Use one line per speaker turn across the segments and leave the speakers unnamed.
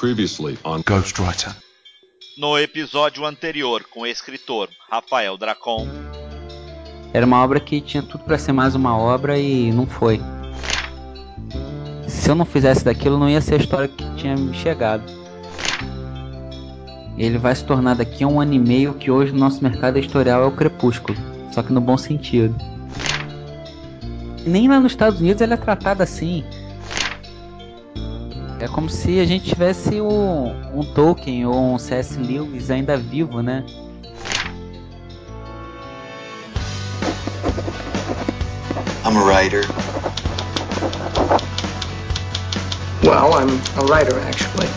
Previously on Ghostwriter.
No episódio anterior, com o escritor Rafael Dracon.
Era uma obra que tinha tudo para ser mais uma obra e não foi. Se eu não fizesse daquilo, não ia ser a história que tinha me chegado. Ele vai se tornar daqui a um ano e meio que hoje no nosso mercado editorial é o Crepúsculo, só que no bom sentido. Nem lá nos Estados Unidos ele é tratado assim. Como se a gente tivesse um, um Tolkien ou um C.S. Lewis ainda vivo, né?
I'm a writer.
Well, I'm a writer, actually.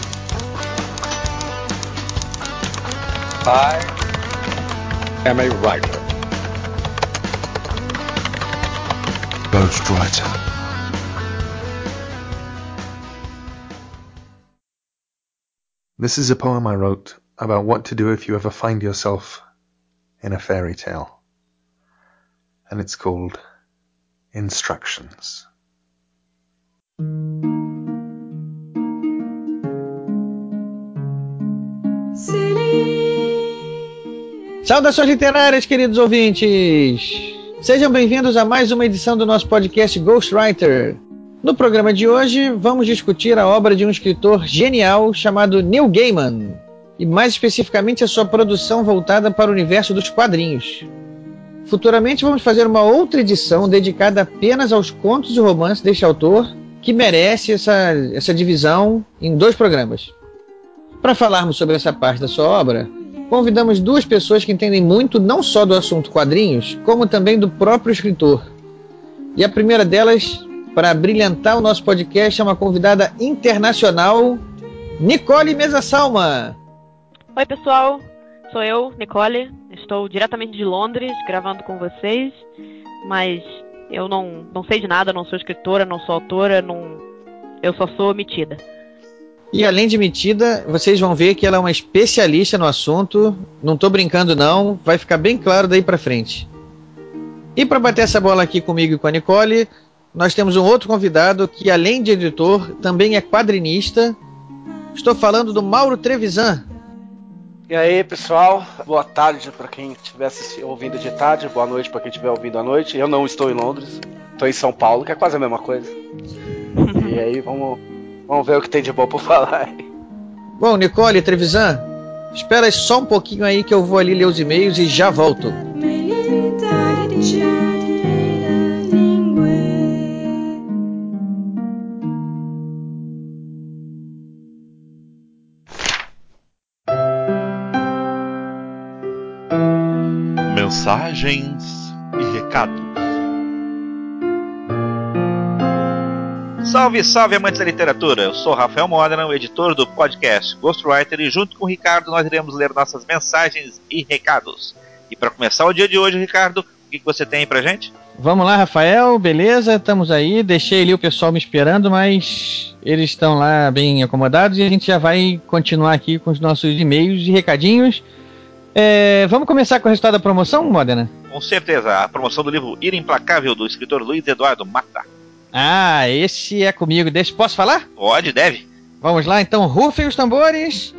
I am a writer.
Ghostwriter.
This is a poem I wrote about what to do if you ever find yourself in a fairy tale. And it's called Instructions.
Saudações literárias, queridos ouvintes! Sejam bem-vindos a mais uma edição do nosso podcast Ghostwriter. No programa de hoje, vamos discutir a obra de um escritor genial chamado Neil Gaiman, e mais especificamente a sua produção voltada para o universo dos quadrinhos. Futuramente vamos fazer uma outra edição dedicada apenas aos contos e romances deste autor, que merece essa, essa divisão em dois programas. Para falarmos sobre essa parte da sua obra, convidamos duas pessoas que entendem muito não só do assunto quadrinhos, como também do próprio escritor. E a primeira delas, para brilhantar o nosso podcast, é uma convidada internacional, Nicole Mesa Salma.
Oi, pessoal. Sou eu, Nicole. Estou diretamente de Londres gravando com vocês, mas eu não, não sei de nada, não sou escritora, não sou autora, não, eu só sou metida.
E além de metida, vocês vão ver que ela é uma especialista no assunto. Não tô brincando não, vai ficar bem claro daí para frente. E para bater essa bola aqui comigo e com a Nicole, nós temos um outro convidado que além de editor, também é quadrinista. Estou falando do Mauro Trevisan.
E aí, pessoal, boa tarde para quem estiver ouvindo de tarde, boa noite para quem estiver ouvindo à noite. Eu não estou em Londres, estou em São Paulo, que é quase a mesma coisa. e aí, vamos, vamos ver o que tem de bom por falar.
Bom, Nicole, Trevisan, espera só um pouquinho aí que eu vou ali ler os e-mails e já volto.
Mensagens e recados. Salve, salve amantes da literatura! Eu sou Rafael Modena, o editor do podcast Ghostwriter, e junto com o Ricardo nós iremos ler nossas mensagens e recados. E para começar o dia de hoje, Ricardo, o que, que você tem aí pra gente?
Vamos lá, Rafael, beleza? Estamos aí. Deixei ali o pessoal me esperando, mas eles estão lá bem acomodados e a gente já vai continuar aqui com os nossos e-mails e recadinhos. É, vamos começar com o resultado da promoção, Modena?
Com certeza, a promoção do livro Ira Implacável do escritor Luiz Eduardo Mata.
Ah, esse é comigo. Deixa, posso falar?
Pode, deve.
Vamos lá, então, rufem os tambores.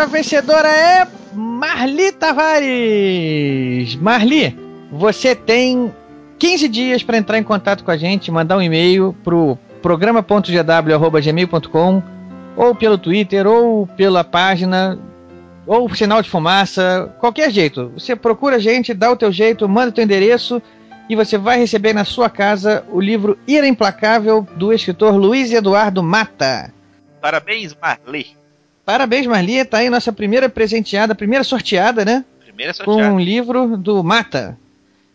A vencedora é Marli Tavares. Marli, você tem 15 dias para entrar em contato com a gente, mandar um e-mail pro programa.gw@gmail.com ou pelo Twitter ou pela página ou sinal de fumaça, qualquer jeito. Você procura a gente, dá o teu jeito, manda o teu endereço e você vai receber na sua casa o livro Ira Implacável do escritor Luiz Eduardo Mata.
Parabéns, Marli.
Parabéns, Marli. Tá aí nossa primeira presenteada, primeira sorteada, né?
Primeira sorteada.
Com um livro do Mata.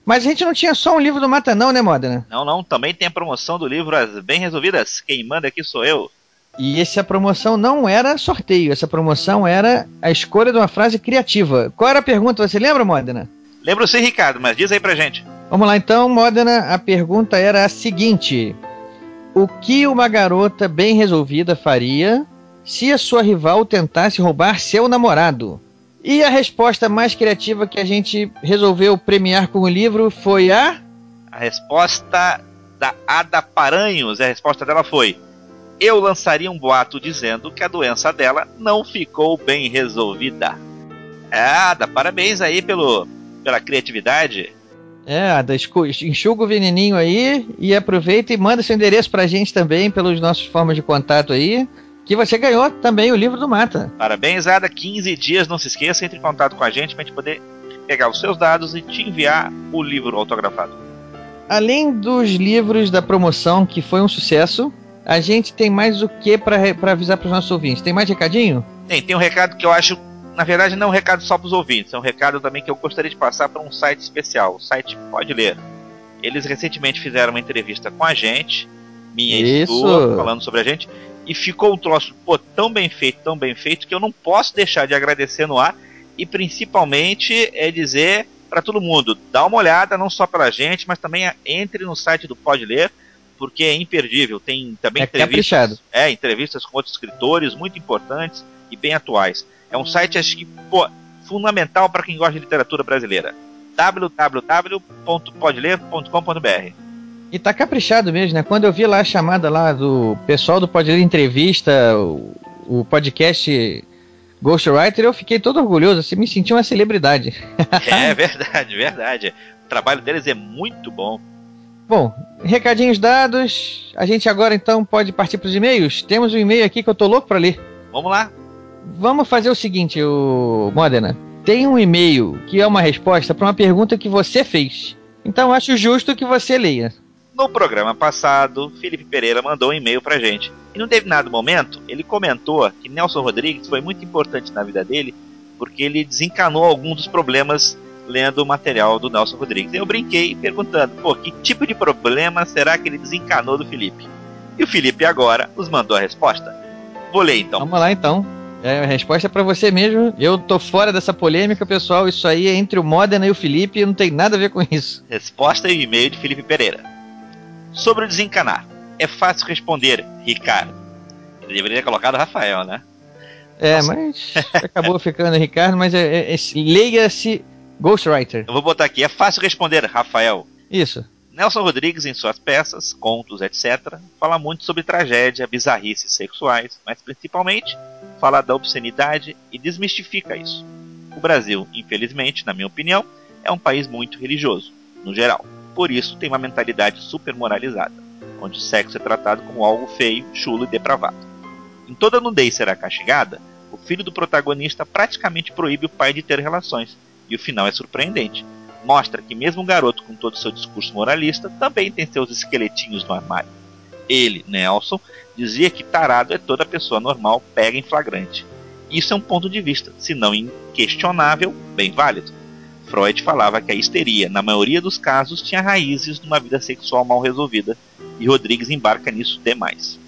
Mas a gente não tinha só um livro do Mata, não, né, Modena?
Não, não. Também tem a promoção do livro As Bem Resolvidas. Quem manda aqui sou eu.
E essa promoção não era sorteio, essa promoção era a escolha de uma frase criativa. Qual era a pergunta? Você lembra, Modena?
Lembro sim, Ricardo, mas diz aí pra gente.
Vamos lá então, Modena. A pergunta era a seguinte: O que uma garota bem resolvida faria se a sua rival tentasse roubar seu namorado? E a resposta mais criativa que a gente resolveu premiar com o livro foi a.
A resposta da Ada Paranhos. A resposta dela foi: Eu lançaria um boato dizendo que a doença dela não ficou bem resolvida. É, Ada, parabéns aí pelo, pela criatividade.
É, Ada, enxuga o veneninho aí e aproveita e manda seu endereço pra gente também pelos nossos formas de contato aí. Que você ganhou também o livro do Mata.
Parabéns, Ada. 15 dias, não se esqueça, entre em contato com a gente pra gente poder pegar os seus dados e te enviar o livro autografado.
Além dos livros da promoção, que foi um sucesso, a gente tem mais o que para avisar para os nossos ouvintes? Tem mais recadinho?
Tem, tem um recado que eu acho, na verdade, não é um recado só para os ouvintes, é um recado também que eu gostaria de passar para um site especial, o site Pode Ler. Eles recentemente fizeram uma entrevista com a gente, minha e sua, falando sobre a gente, e ficou um troço pô, tão bem feito, tão bem feito, que eu não posso deixar de agradecer no ar e principalmente é dizer para todo mundo, dá uma olhada não só pela gente, mas também entre no site do Pode Ler, porque é imperdível. Tem também
é
entrevistas, é, entrevistas com outros escritores muito importantes e bem atuais. É um site acho que pô, fundamental para quem gosta de literatura brasileira. www.podler.com.br
e tá caprichado mesmo, né? Quando eu vi lá a chamada lá do pessoal do Pode Ler Entrevista, o, o podcast Ghostwriter, eu fiquei todo orgulhoso, assim, me senti uma celebridade.
é verdade, verdade. O trabalho deles é muito bom.
Bom, recadinhos dados. A gente agora então pode partir para os e-mails. Temos um e-mail aqui que eu tô louco para ler.
Vamos lá.
Vamos fazer o seguinte, o Modena. Tem um e-mail que é uma resposta para uma pergunta que você fez. Então acho justo que você leia.
No programa passado, Felipe Pereira mandou um e-mail pra gente. E num determinado momento, ele comentou que Nelson Rodrigues foi muito importante na vida dele porque ele desencanou alguns dos problemas lendo o material do Nelson Rodrigues. Eu brinquei perguntando, pô, que tipo de problema será que ele desencanou do Felipe? E o Felipe agora nos mandou a resposta. Vou ler então.
Vamos lá então. É, a resposta é para você mesmo. Eu tô fora dessa polêmica, pessoal. Isso aí é entre o Modena e o Felipe, não tem nada a ver com isso.
Resposta e e-mail de Felipe Pereira. Sobre o desencanar. É fácil responder, Ricardo. Ele deveria ter colocado Rafael, né?
É, Nossa. mas acabou ficando Ricardo, mas é, é, é, leia-se Ghostwriter.
Eu vou botar aqui, é fácil responder, Rafael.
Isso.
Nelson Rodrigues, em suas peças, contos, etc., fala muito sobre tragédia, bizarrices sexuais, mas principalmente fala da obscenidade e desmistifica isso. O Brasil, infelizmente, na minha opinião, é um país muito religioso, no geral por isso tem uma mentalidade super moralizada, onde o sexo é tratado como algo feio, chulo e depravado. Em toda nudez será castigada, o filho do protagonista praticamente proíbe o pai de ter relações, e o final é surpreendente. Mostra que mesmo um garoto com todo o seu discurso moralista também tem seus esqueletinhos no armário. Ele, Nelson, dizia que tarado é toda pessoa normal pega em flagrante. Isso é um ponto de vista, se não inquestionável, bem válido. Freud falava que a histeria, na maioria dos casos, tinha raízes numa vida sexual mal resolvida, e Rodrigues embarca nisso demais.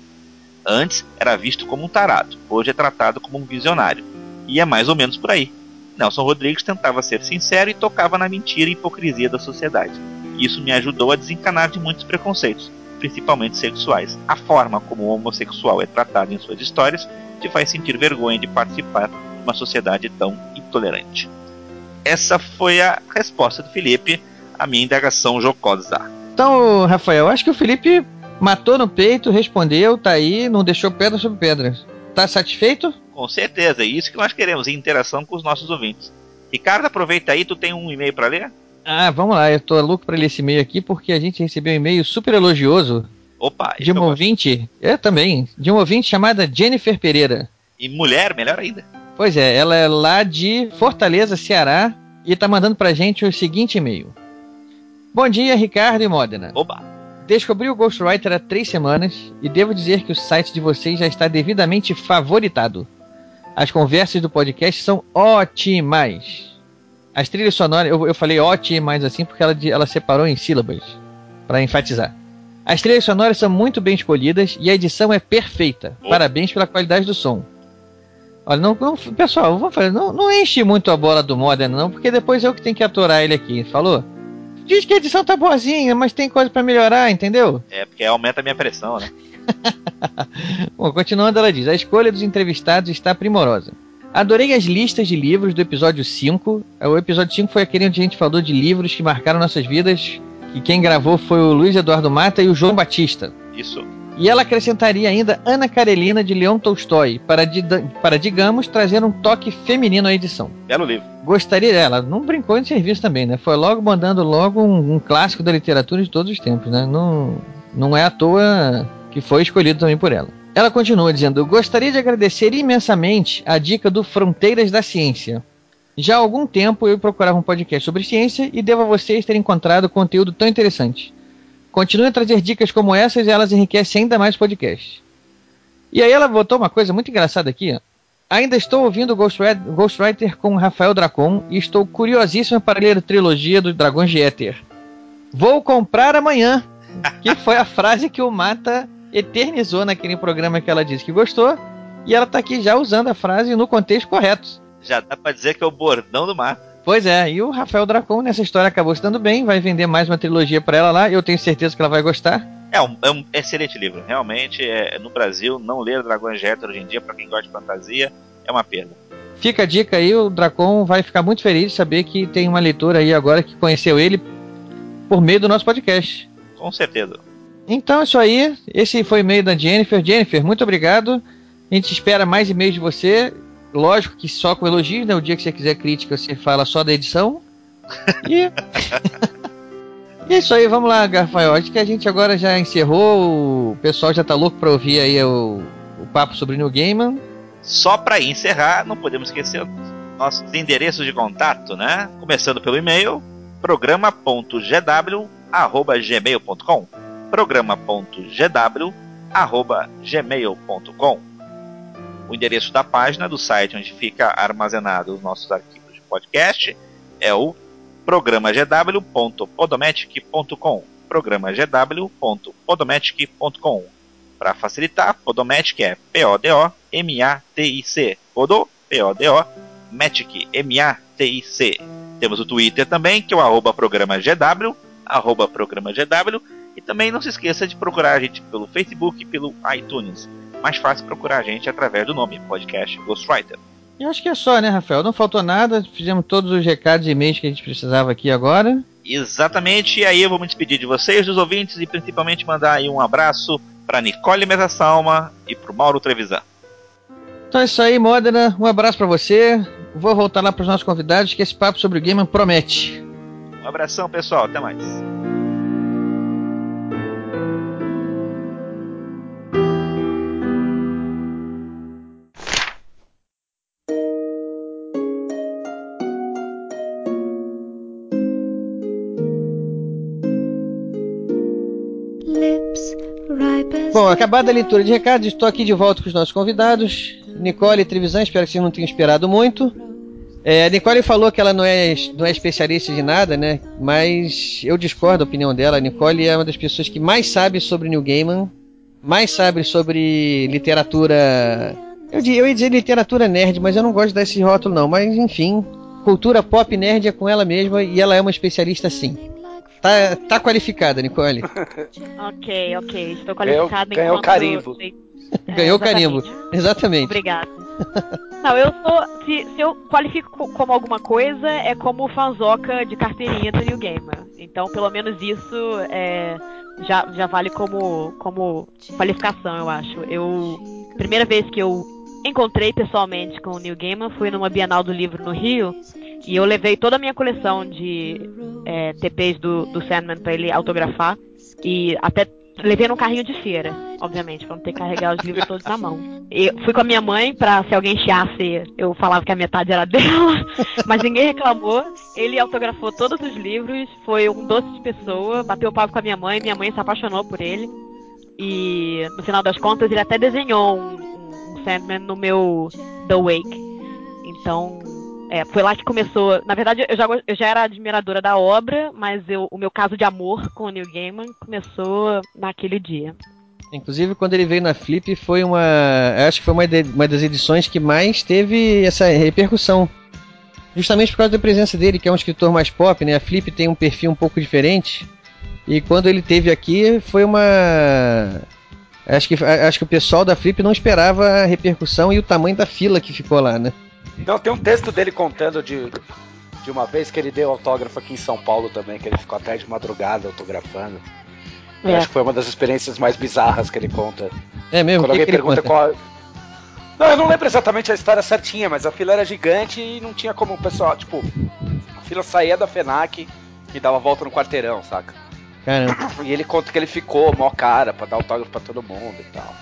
Antes era visto como um tarado, hoje é tratado como um visionário. E é mais ou menos por aí. Nelson Rodrigues tentava ser sincero e tocava na mentira e hipocrisia da sociedade. Isso me ajudou a desencanar de muitos preconceitos, principalmente sexuais. A forma como o homossexual é tratado em suas histórias te faz sentir vergonha de participar de uma sociedade tão intolerante. Essa foi a resposta do Felipe à minha indagação jocosa.
Então, Rafael, acho que o Felipe matou no peito, respondeu, tá aí, não deixou pedra sobre pedra. Tá satisfeito?
Com certeza, é isso que nós queremos, interação com os nossos ouvintes. Ricardo, aproveita aí, tu tem um e-mail para ler?
Ah, vamos lá, eu tô louco para ler esse e-mail aqui porque a gente recebeu um e-mail super elogioso.
Opa,
de uma ouvinte, é também, de uma ouvinte chamada Jennifer Pereira.
E mulher, melhor ainda.
Pois é, ela é lá de Fortaleza, Ceará, e está mandando pra gente o seguinte e-mail. Bom dia, Ricardo e Modena.
Oba!
Descobri o Ghostwriter há três semanas e devo dizer que o site de vocês já está devidamente favoritado. As conversas do podcast são ótimas. As trilhas sonoras, eu, eu falei ótimas assim porque ela, ela separou em sílabas, para enfatizar. As trilhas sonoras são muito bem escolhidas e a edição é perfeita. Parabéns pela qualidade do som. Olha, não, não, pessoal, vamos fazer, não, não enche muito a bola do Modern, não, porque depois eu que tenho que aturar ele aqui, falou? Diz que a edição tá boazinha, mas tem coisa para melhorar, entendeu?
É, porque aumenta a minha pressão, né?
Bom, continuando, ela diz: a escolha dos entrevistados está primorosa. Adorei as listas de livros do episódio 5. O episódio 5 foi aquele onde a gente falou de livros que marcaram nossas vidas que quem gravou foi o Luiz Eduardo Mata e o João Batista.
Isso.
E ela acrescentaria ainda Ana Karenina de Leon Tolstói, para, para, digamos, trazer um toque feminino à edição.
Belo livro.
Gostaria dela, não brincou de serviço também, né? Foi logo mandando logo um, um, clássico da literatura de todos os tempos, né? Não, não é à toa que foi escolhido também por ela. Ela continua dizendo: Gostaria de agradecer imensamente a dica do Fronteiras da Ciência. Já há algum tempo eu procurava um podcast sobre ciência e devo a vocês ter encontrado conteúdo tão interessante. Continue a trazer dicas como essas e elas enriquecem ainda mais o podcast. E aí ela botou uma coisa muito engraçada aqui. Ainda estou ouvindo Ghostwriter, Ghostwriter com Rafael Dracon e estou curiosíssima para ler a trilogia dos Dragões de Éter. Vou comprar amanhã. que foi a frase que o Mata eternizou naquele programa que ela disse que gostou. E ela está aqui já usando a frase no contexto correto.
Já dá para dizer que é o bordão do Mata.
Pois é, e o Rafael Dracon nessa história acabou se dando bem, vai vender mais uma trilogia para ela lá, eu tenho certeza que ela vai gostar.
É um, é um excelente livro, realmente. É, no Brasil, não ler Dragões de hoje em dia, para quem gosta de fantasia, é uma perda.
Fica a dica aí, o Dracon vai ficar muito feliz de saber que tem uma leitora aí agora que conheceu ele por meio do nosso podcast.
Com certeza.
Então é isso aí. Esse foi o e-mail da Jennifer. Jennifer, muito obrigado. A gente espera mais e-mails de você. Lógico que só com elogios, né? O dia que você quiser crítica, você fala só da edição. E. e é isso aí, vamos lá, Rafael. Acho que a gente agora já encerrou. O pessoal já tá louco pra ouvir aí o, o papo sobre New Gaiman.
Só para encerrar, não podemos esquecer nossos endereços de contato, né? Começando pelo e-mail programa.gw@gmail.com programa.gw@gmail.com o endereço da página do site onde fica armazenado os nossos arquivos de podcast é o programagw.podomatic.com programagw.podomatic.com Para facilitar, Podomatic é P-O-D-O-M-A-T-I-C Podo, P-O-D-O, Matic, M-A-T-I-C Temos o Twitter também, que é o arroba programagw, arroba programagw e também não se esqueça de procurar a gente pelo Facebook e pelo iTunes mais fácil procurar a gente através do nome Podcast Ghostwriter.
Eu acho que é só, né, Rafael? Não faltou nada, fizemos todos os recados e e-mails que a gente precisava aqui agora.
Exatamente, e aí eu vou me despedir de vocês, dos ouvintes, e principalmente mandar aí um abraço para Nicole Mesa Salma e para Mauro Trevisan.
Então é isso aí, Modena. Um abraço para você. Vou voltar lá para os nossos convidados, que esse papo sobre o game promete.
Um abração, pessoal. Até mais.
Bom, acabada a leitura de recados, estou aqui de volta com os nossos convidados. Nicole Trevisan, espero que vocês não tenham esperado muito. É, a Nicole falou que ela não é, não é especialista de nada, né? Mas eu discordo da opinião dela. A Nicole é uma das pessoas que mais sabe sobre New Gaiman, mais sabe sobre literatura. Eu, eu ia dizer literatura nerd, mas eu não gosto desse rótulo, não. Mas enfim, cultura pop nerd é com ela mesma e ela é uma especialista sim. Tá, tá qualificada, Nicole.
ok, ok. Estou qualificada
ganhou, ganhou carimbo.
É, ganhou carimbo. Exatamente.
Obrigada. Não, eu sou. Se, se, eu qualifico como alguma coisa, é como fanzoca de carteirinha do New Gamer. Então, pelo menos isso é, já, já vale como, como qualificação, eu acho. Eu. Primeira vez que eu encontrei pessoalmente com o Neil Gaiman foi numa Bienal do Livro no Rio e eu levei toda a minha coleção de é, TPs do, do Sandman para ele autografar e até levei num carrinho de feira, obviamente, para não ter que carregar os livros todos na mão. E fui com a minha mãe para se alguém chiasse, eu falava que a metade era dela, mas ninguém reclamou. Ele autografou todos os livros, foi um doce de pessoa, bateu o papo com a minha mãe, minha mãe se apaixonou por ele. E no final das contas ele até desenhou um, um Sandman no meu The Wake. Então, é, foi lá que começou. Na verdade, eu já, eu já era admiradora da obra, mas eu, o meu caso de amor com o Neil Gaiman começou naquele dia.
Inclusive, quando ele veio na Flip, foi uma. Acho que foi uma, de, uma das edições que mais teve essa repercussão. Justamente por causa da presença dele, que é um escritor mais pop, né? A Flip tem um perfil um pouco diferente. E quando ele teve aqui, foi uma. Acho que, acho que o pessoal da Flip não esperava a repercussão e o tamanho da fila que ficou lá, né?
Não, tem um texto dele contando de de uma vez que ele deu autógrafo aqui em São Paulo também, que ele ficou até de madrugada autografando.
É.
acho que foi uma das experiências mais bizarras que ele conta.
É mesmo?
Quando
que,
alguém
que
pergunta qual. Não, eu não lembro exatamente a história certinha, mas a fila era gigante e não tinha como o pessoal, tipo, a fila saía da FENAC e dava volta no quarteirão, saca?
Caramba.
E ele conta que ele ficou mó cara pra dar autógrafo pra todo mundo e tal.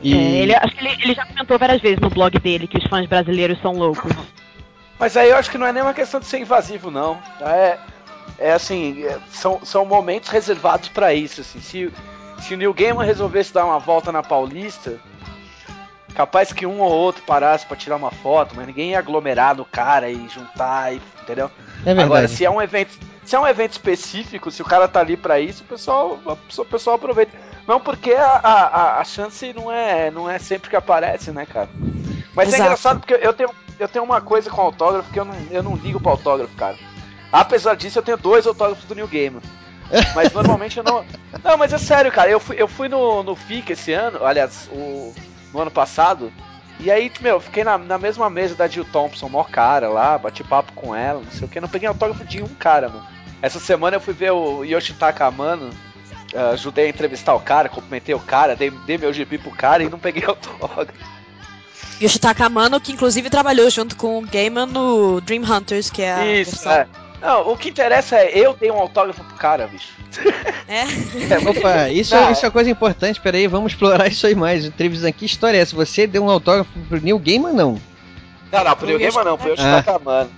E...
É, ele, acho que ele, ele já comentou várias vezes no blog dele que os fãs brasileiros são loucos.
Mas aí eu acho que não é nem uma questão de ser invasivo, não. É, é assim, é- são, são momentos reservados pra isso. Assim. Se, se o New Gaiman resolvesse dar uma volta na Paulista, capaz que um ou outro parasse pra tirar uma foto, mas ninguém ia aglomerar no cara e juntar, e, entendeu?
É.
Agora, se é um evento, se é um evento específico, se o cara tá ali pra isso, o pessoal, o pessoal aproveita. Não porque a, a, a- chance não é, não é sempre que aparece, né, cara? Mas é
Exato.
engraçado porque eu tenho, eu tenho uma coisa com autógrafo que eu não, eu não ligo pra autógrafo, cara. Apesar disso, eu tenho dois autógrafos do New Gamer. Mas normalmente eu não. Não, mas é sério, cara. Eu fui, eu fui no, no FIC esse ano, aliás, o, no ano passado. E aí, meu, eu fiquei na, na mesma mesa da Jill Thompson, mó cara lá, bati papo com ela, não sei o que. Não peguei autógrafo de um cara, mano. Essa semana eu fui ver o Yoshitaka Amano. ah, ajudei a entrevistar o cara, cumprimentei o cara, dei, dei meu GP pro cara e não peguei autógrafo.
Yoshitaka Amano, que inclusive trabalhou junto com o Gaiman no Dream Hunters, que é a
Isso,
versão...
é. Não, o que interessa é eu dei um autógrafo pro cara, bicho.
É.
Opa, isso,
Não.
isso é uma coisa importante. Peraí, vamos explorar isso aí mais. Trevisan, que história é essa? Você deu um autógrafo pro New Gaiman, não?
Não, não, pro New Gamer não, foi o Yoshitaka Amano.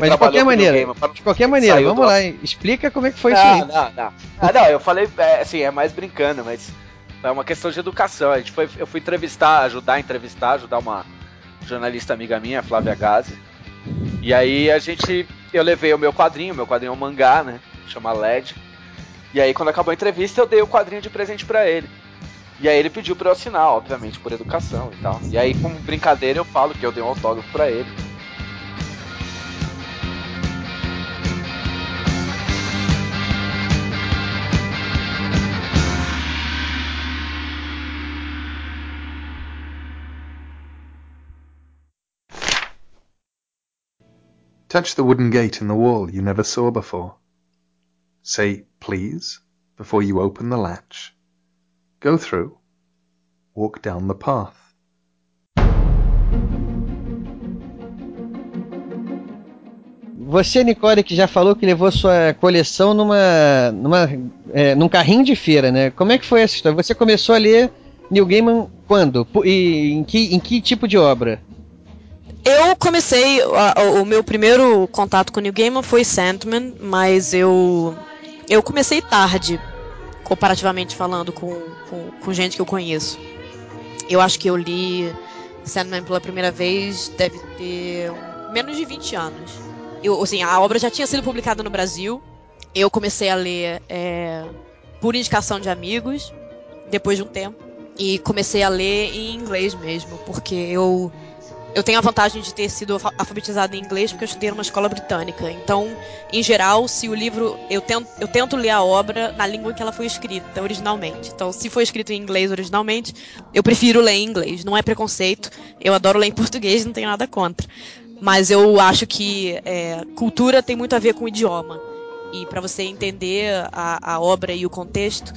Mas de qualquer maneira,
Gamer, pra-
de qualquer maneira, vamos
do-
lá. Explica como é que foi isso
não,
aí.
Não, não. Ah, não, eu falei, é, assim, é mais brincando, mas é uma questão de educação. A gente foi, eu fui entrevistar, ajudar a entrevistar, ajudar uma jornalista amiga minha, Flávia Gazi. E aí a gente, eu levei o meu quadrinho, meu quadrinho é um mangá, né? Chama LED. E aí quando acabou a entrevista eu dei o quadrinho de presente pra ele. E aí ele pediu pra eu assinar, obviamente, por educação e tal. E aí, como brincadeira, eu falo que eu dei um autógrafo pra ele.
Touch the wooden gate in the wall you never saw before. Say please before you open the latch. Go through. Walk down the path.
Você, Nicole, que já falou que levou sua coleção numa, numa, é, num carrinho de feira, né? Como é que foi essa história? Você começou a ler New Gaiman quando? E em que, em que tipo de obra?
Eu comecei, a- o meu primeiro contato com o New Gaiman foi Sandman, mas eu eu comecei tarde, comparativamente falando com, com, com gente que eu conheço. Eu acho que eu li Sandman pela primeira vez, deve ter menos de 20 anos. Eu, assim, a obra já tinha sido publicada no Brasil, eu comecei a ler é, por indicação de amigos, depois de um tempo, e comecei a ler em inglês mesmo, porque eu eu tenho a vantagem de ter sido alfa- alfabetizada em inglês porque eu estudei numa escola britânica. Então, em geral, se o livro. Eu tento, eu tento ler a obra na língua que ela foi escrita originalmente. Então, se foi escrito em inglês originalmente, eu prefiro ler em inglês. Não é preconceito. Eu adoro ler em português, não tenho nada contra. Mas eu acho que é, cultura tem muito a ver com idioma. E para você entender a, a obra e o contexto,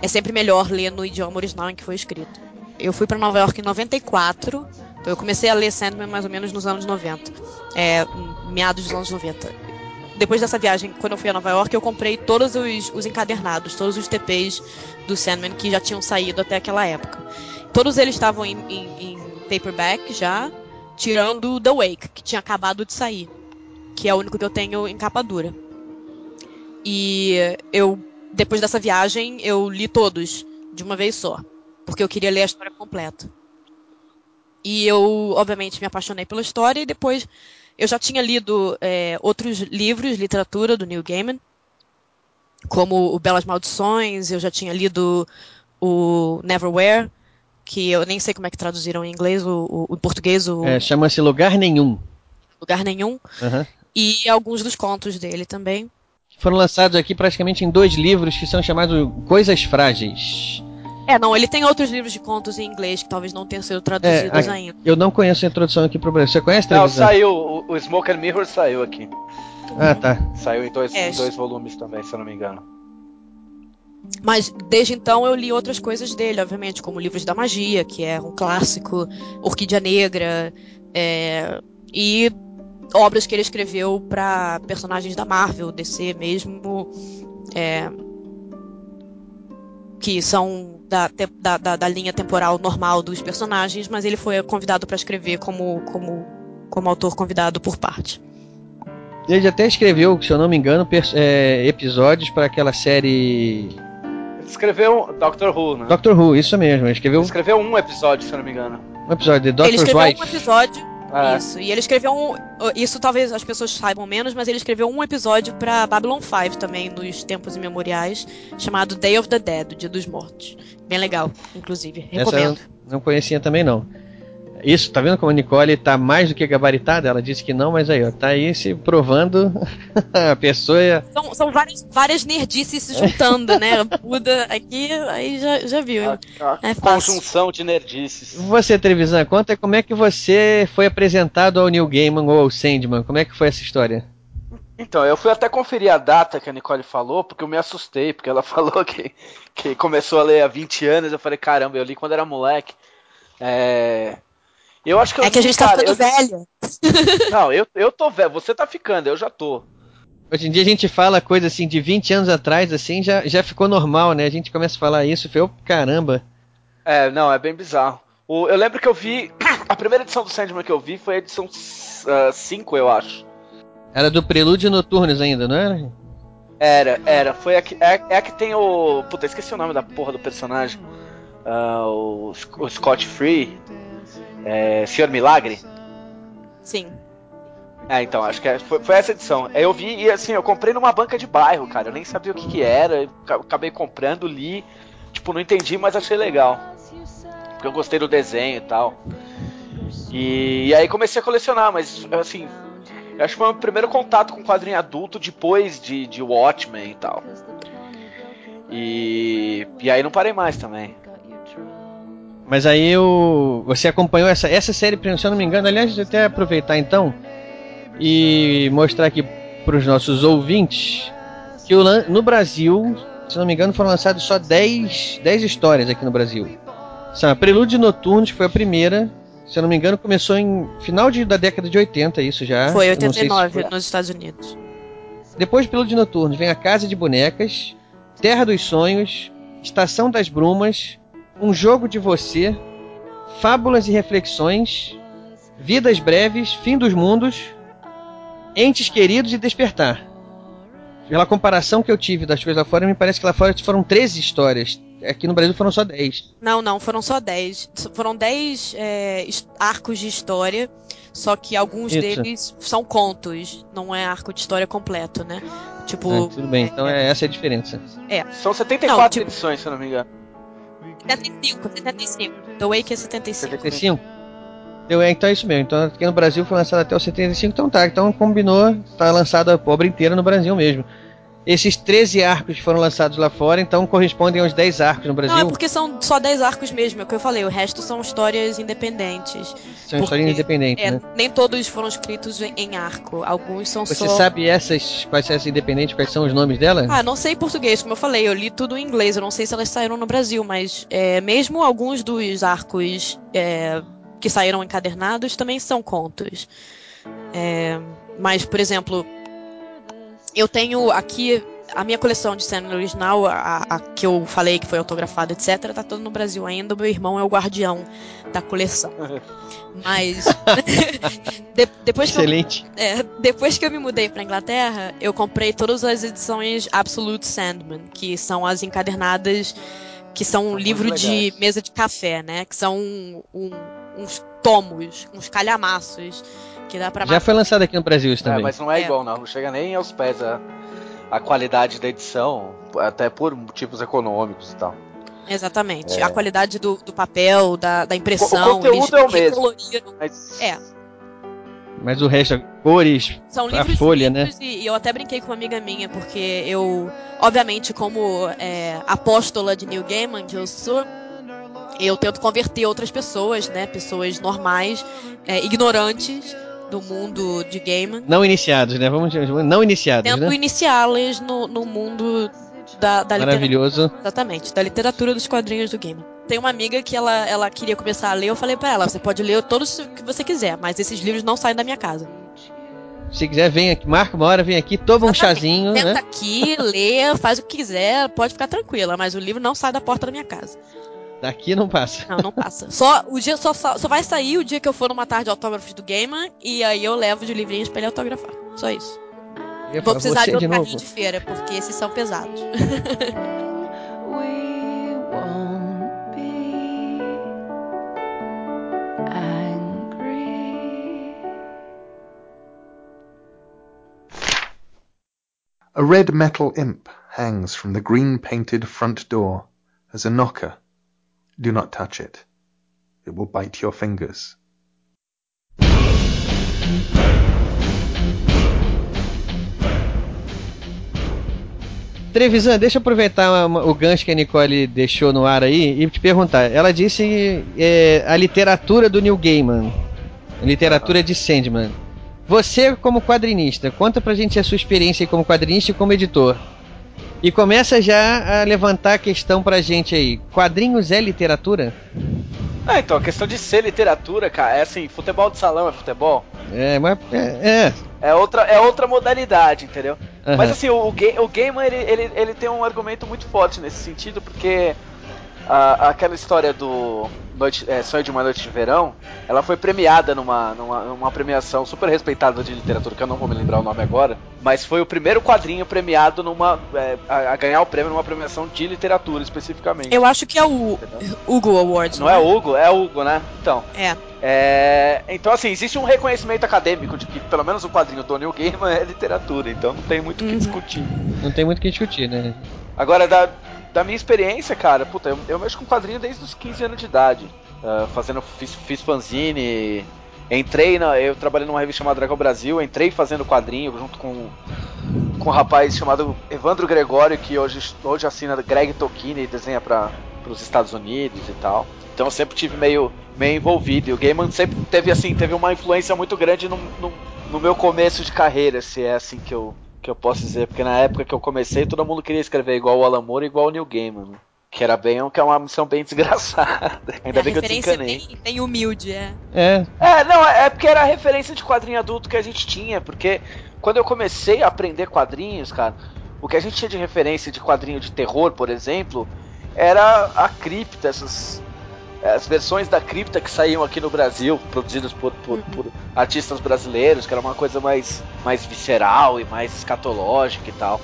é sempre melhor ler no idioma original em que foi escrito. Eu fui para Nova York em 94, então eu comecei a ler Sandman mais ou menos nos anos 90, é, meados dos anos 90. Depois dessa viagem, quando eu fui a Nova York, eu comprei todos os, os encadernados, todos os TPs do Sandman que já tinham saído até aquela época. Todos eles estavam em, em- em paperback já, tirando The Wake, que tinha acabado de sair, que é o único que eu tenho em capa dura. E eu, depois dessa viagem, eu li todos de uma vez só, porque eu queria ler a história completa. E eu, obviamente, me apaixonei pela história e depois eu já tinha lido é, outros livros, literatura do Neil Gaiman, como o Belas Maldições, eu já tinha lido o Neverwhere, que eu nem sei como é que traduziram em inglês, o, o- em português, o
É, Chama-se Lugar Nenhum.
Lugar Nenhum,
Aham.
e alguns dos contos dele também.
Foram lançados aqui praticamente em dois livros que são chamados Coisas Frágeis.
É, não, ele tem outros livros de contos em inglês que talvez não tenham sido traduzidos
a-
ainda.
eu não conheço a introdução aqui pro Brasil. Você conhece a
Não,
televisão?
saiu, o, o Smoke and Mirror saiu aqui.
Ah, tá.
Saiu em dois,
É.
em dois volumes também, se eu não me engano.
Mas desde então eu li outras coisas dele, obviamente, como Livros da Magia, que é um clássico, Orquídea Negra, é, e obras que ele escreveu para personagens da Marvel, DC mesmo, é, que são da, te- da, da, da linha temporal normal dos personagens, mas ele foi convidado para escrever como, como, como autor convidado por parte.
Ele até escreveu, se eu não me engano, é, episódios para aquela série
Ele escreveu Doctor Who, né?
Doctor Who, isso mesmo. Ele escreveu
Ele escreveu um episódio, se eu não me engano.
um episódio de
ele
Doctor's
escreveu
Wife.
um episódio
É.
Isso, e ele escreveu um. Isso talvez as pessoas saibam menos, mas ele escreveu um episódio pra Babylon 5 também, nos tempos imemoriais, chamado Day of the Dead, o Dia dos Mortos. Bem legal, inclusive.
Essa eu
Recomendo.
não conhecia também não. Isso, tá vendo como a Nicole tá mais do que gabaritada? Ela disse que não, mas aí, ó, tá aí se provando a pessoa.
São, são várias, várias nerdices se juntando, né? Buda aqui, aí já, já viu.
A, a
É fácil.
conjunção de nerdices.
Você, Trevisan, conta como é que você foi apresentado ao Neil Gaiman ou ao Sandman. Como é que foi essa história?
Então, eu fui até conferir a data que a Nicole falou, porque eu me assustei, porque ela falou que, que começou a ler há 20 anos. Eu falei, caramba, eu li quando era moleque. É. Eu acho que eu
É que a gente tá
cara,
ficando
eu-
velho.
Não, eu, eu tô velho. Você tá ficando, eu já tô.
Hoje em dia a gente fala coisa assim de 20 anos atrás, assim, já, já ficou normal, né? A gente começa a falar isso e foi, oh, caramba.
É, não, é bem bizarro. O- eu lembro que eu vi. A primeira edição do Sandman que eu vi foi a edição 5, eu acho.
Era do Prelúdio Noturnos ainda, não era?
Era, era. Foi a que, é, é a que tem o. Puta, esqueci o nome da porra do personagem. Ah, o, o Scott Free. É, Senhor Milagre.
Sim.
É, então, acho que é- foi, foi essa edição. Eu vi e assim, eu comprei numa banca de bairro, cara. Eu nem sabia o que, que era. Acabei comprando, li. Tipo, não entendi, mas achei legal. Porque eu gostei do desenho e tal. E, e aí comecei a colecionar, mas assim. Eu acho que foi o meu primeiro contato com quadrinho adulto depois de, de Watchmen e tal. E, e aí não parei mais também.
Mas aí o, você acompanhou essa, essa série, se eu não me engano, aliás, eu até aproveitar então e mostrar aqui para os nossos ouvintes que o, no Brasil, se não me engano, foram lançadas só 10, 10 histórias aqui no Brasil. São a Prelúdio Noturnos, que foi a primeira, se eu não me engano, começou em final de, da década de 80, isso já.
Foi
Eu não sei se
89
foi-
nos Estados Unidos.
Depois de Prelúdio Noturnos vem a Casa de Bonecas, Terra dos Sonhos, Estação das Brumas, Um Jogo de Você, Fábulas e Reflexões, Vidas Breves, Fim dos Mundos, Entes Queridos e Despertar. Pela comparação que eu tive das coisas lá fora, me parece que lá fora foram 13 histórias. Aqui no Brasil foram só 10.
Não, não, foram só 10. Foram 10 é, arcos de história, só que alguns
Isso.
deles são contos, não é arco de história completo, né? Tipo,
É, tudo bem, então é, essa é a diferença.
é.
São 74
Não, tipo-
edições, se eu não me engano.
75, 75. The Wake é 75.
75? Deu, é, então é isso mesmo. Então aqui no Brasil foi lançado até o 75, então tá. Então combinou, tá lançada a obra inteira no Brasil mesmo. Esses 13 arcos foram lançados lá fora, então correspondem aos 10 arcos no Brasil.
Não, é porque são só 10 arcos mesmo, é o que eu falei. O resto são histórias independentes.
São histórias independentes,
É,
né?
nem todos foram escritos em, em arco. Alguns são
Você
só.
sabe essas, quais são essas independentes, quais são os nomes dela?
Ah, não sei português, como eu falei, eu li tudo em inglês, eu não sei se elas saíram no Brasil, mas é, mesmo alguns dos arcos é, que saíram encadernados também são contos. É, mas, por exemplo, eu tenho aqui a minha coleção de cena original, a, a que eu falei que foi autografada, etc., tá toda no Brasil ainda. Meu irmão é o guardião da coleção. Mas de- depois que eu-
Excelente.
é, depois que eu me mudei pra Inglaterra, eu comprei todas as edições Absolute Sandman, que são as encadernadas, que são um livro de mesa de café, né? Que são um- um- uns tomos, uns calhamaços, que dá pra
Já foi lançado aqui no Brasil isso
É,
também.
mas não é,
É.
igual, não. Não chega nem aos pés a, a qualidade da edição, até por motivos econômicos e tal.
Exatamente.
É.
A qualidade do, do papel, da, da impressão.
O conteúdo é o mesmo. Mas
É,
Mas o resto, cores,
São
a
livros
folha, né?
lindos e, e eu até brinquei com uma amiga minha, porque eu, obviamente, como é, apóstola de Neil Gaiman, que eu sou, eu tento converter outras pessoas, né? Pessoas normais, é, ignorantes, do mundo de game.
Não iniciados, né? Vamos dizer, não iniciados,
Tento
né?
iniciá-los no, no mundo da, da
Maravilhoso.
literatura. Exatamente, da literatura dos quadrinhos do game. Tem uma amiga que ela, ela queria começar a ler, eu falei pra ela, você pode ler todos que você quiser, mas esses livros não saem da minha casa.
Se quiser, vem aqui, marca uma hora, vem aqui, toma um chazinho,
Senta
né?
aqui, lê, faz o que quiser, pode ficar tranquila, mas o livro não sai da porta da minha casa.
Daqui não passa.
Não, não passa. Só o dia só, só, só vai sair o dia que eu for numa tarde de autógrafos do Gamer e aí eu levo de livrinhos pra ele autografar. Só isso.
Eu
Vou precisar
você
de outro
de novo.
carrinho de feira, porque esses são pesados.
A red metal imp hangs from the green painted front door as a knocker. Do not touch it. It will bite your fingers.
Trevisan, deixa eu aproveitar o gancho que a Nicole deixou no ar aí e te perguntar. Ela disse é, a literatura do Neil Gaiman, literatura de Sandman. Você, como quadrinista, conta pra gente a sua experiência como quadrinista e como editor. E começa já a levantar a questão pra gente aí. Quadrinhos é literatura?
Ah, então, a questão de ser literatura, cara, é assim, futebol de salão é futebol?
É, mas. É. é.
É outra, é outra modalidade, entendeu?
Aham.
Mas assim, o, o, o Gaiman, ele, ele, ele tem um argumento muito forte nesse sentido, porque a- aquela história do noite, é, Sonho de uma Noite de Verão, ela foi premiada numa, numa, numa premiação super respeitada de literatura, que eu não vou me lembrar o nome agora, mas foi o primeiro quadrinho premiado numa é, a, a ganhar o prêmio numa premiação de literatura especificamente.
Eu acho que é o Hugo Awards.
Não é Hugo? É Hugo, né? Então.
É.
É, então, assim, existe um reconhecimento acadêmico de que pelo menos o quadrinho do Neil Gaiman é literatura, então não tem muito o que discutir.
Não tem muito o que discutir, né?
Agora, da, da minha experiência, cara, puta, eu, eu mexo com quadrinho desde os 15 anos de idade. Ah, fazendo, fiz, fiz fanzine, entrei na. Eu trabalhei numa revista chamada Dragão Brasil, entrei fazendo quadrinho junto com, com um rapaz chamado Evandro Gregório, que hoje, hoje assina Greg Tokine e desenha para os Estados Unidos e tal. Então eu sempre tive meio, meio envolvido. E o Gaiman sempre teve assim, teve uma influência muito grande no, no, no meu começo de carreira, se é assim que eu, que eu posso dizer. Porque na época que eu comecei, todo mundo queria escrever igual o Alan Moore e igual o Neil Gaiman. né? Que era bem, que é uma missão bem desgraçada. Ainda
a
bem que eu
referência
desencanei.
bem, bem humilde, é.
É.
É, não, é porque era a referência de quadrinho adulto que a gente tinha, porque quando eu comecei a aprender quadrinhos, cara, o que a gente tinha de referência de quadrinho de terror, por exemplo, era a cripta, essas as versões da cripta que saíam aqui no Brasil, produzidas por, por, por artistas brasileiros, que era uma coisa mais, mais visceral e mais escatológica e tal.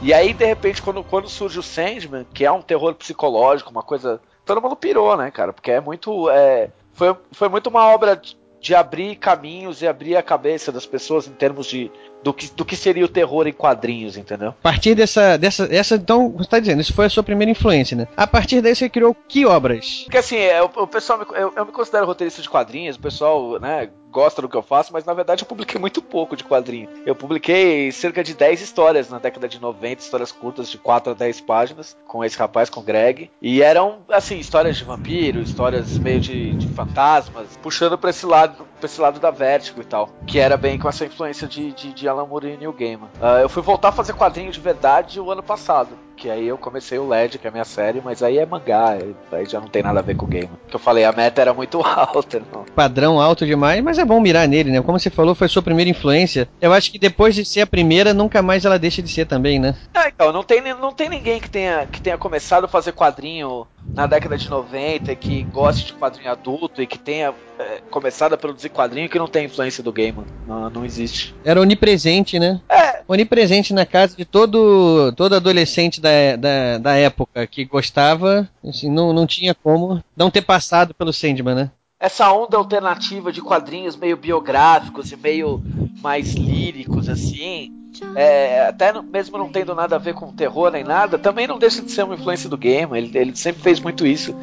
E aí, de repente, quando, quando surge o Sandman, que é um terror psicológico, uma coisa. Todo mundo pirou, né, cara? Porque é muito. É, foi, foi muito uma obra de, de abrir caminhos e abrir a cabeça das pessoas em termos de. Do que, do que seria o terror em quadrinhos, entendeu?
A partir dessa, dessa, essa, então, você tá dizendo, isso foi a sua primeira influência, né? A partir daí você criou que obras?
Porque assim, é, o, pessoal, me- eu, eu me considero roteirista de quadrinhos, o pessoal, né, gosta do que eu faço, mas na verdade eu publiquei muito pouco de quadrinho. Eu publiquei cerca de 10 histórias na década de 90, histórias curtas de 4 a 10 páginas, com esse rapaz, com o Greg. E eram, assim, histórias de vampiro, histórias meio de, de fantasmas, puxando pra esse lado, pra esse lado da Vertigo e tal. Que era bem com essa influência de, de, de Alan Moore e Neil Gaiman. Ah, eu fui voltar a fazer quadrinho de verdade o ano passado. Que aí eu comecei o LED, que é a minha série, mas aí é mangá, aí já não tem nada a ver com o game. Que eu falei, a meta era muito alta, não.
Padrão alto demais, mas é bom mirar nele, né? Como você falou, foi sua primeira influência. Eu acho que depois de ser a primeira, nunca mais ela deixa de ser também, né?
Ah, então, não tem, não tem ninguém que tenha, que tenha começado a fazer quadrinho na década de 90 e que goste de quadrinho adulto e que tenha é, começado a produzir quadrinho que não tem influência do game. Não, não existe.
Era onipresente, né?
É.
Onipresente na casa de todo, todo adolescente da, da, da época que gostava, assim, não, não tinha como não ter passado pelo Sandman, né?
essa onda alternativa de quadrinhos meio biográficos e meio mais líricos, assim, é, até mesmo não tendo nada a ver com terror nem nada, também não deixa de ser uma influência do game. Ele, ele sempre fez muito isso.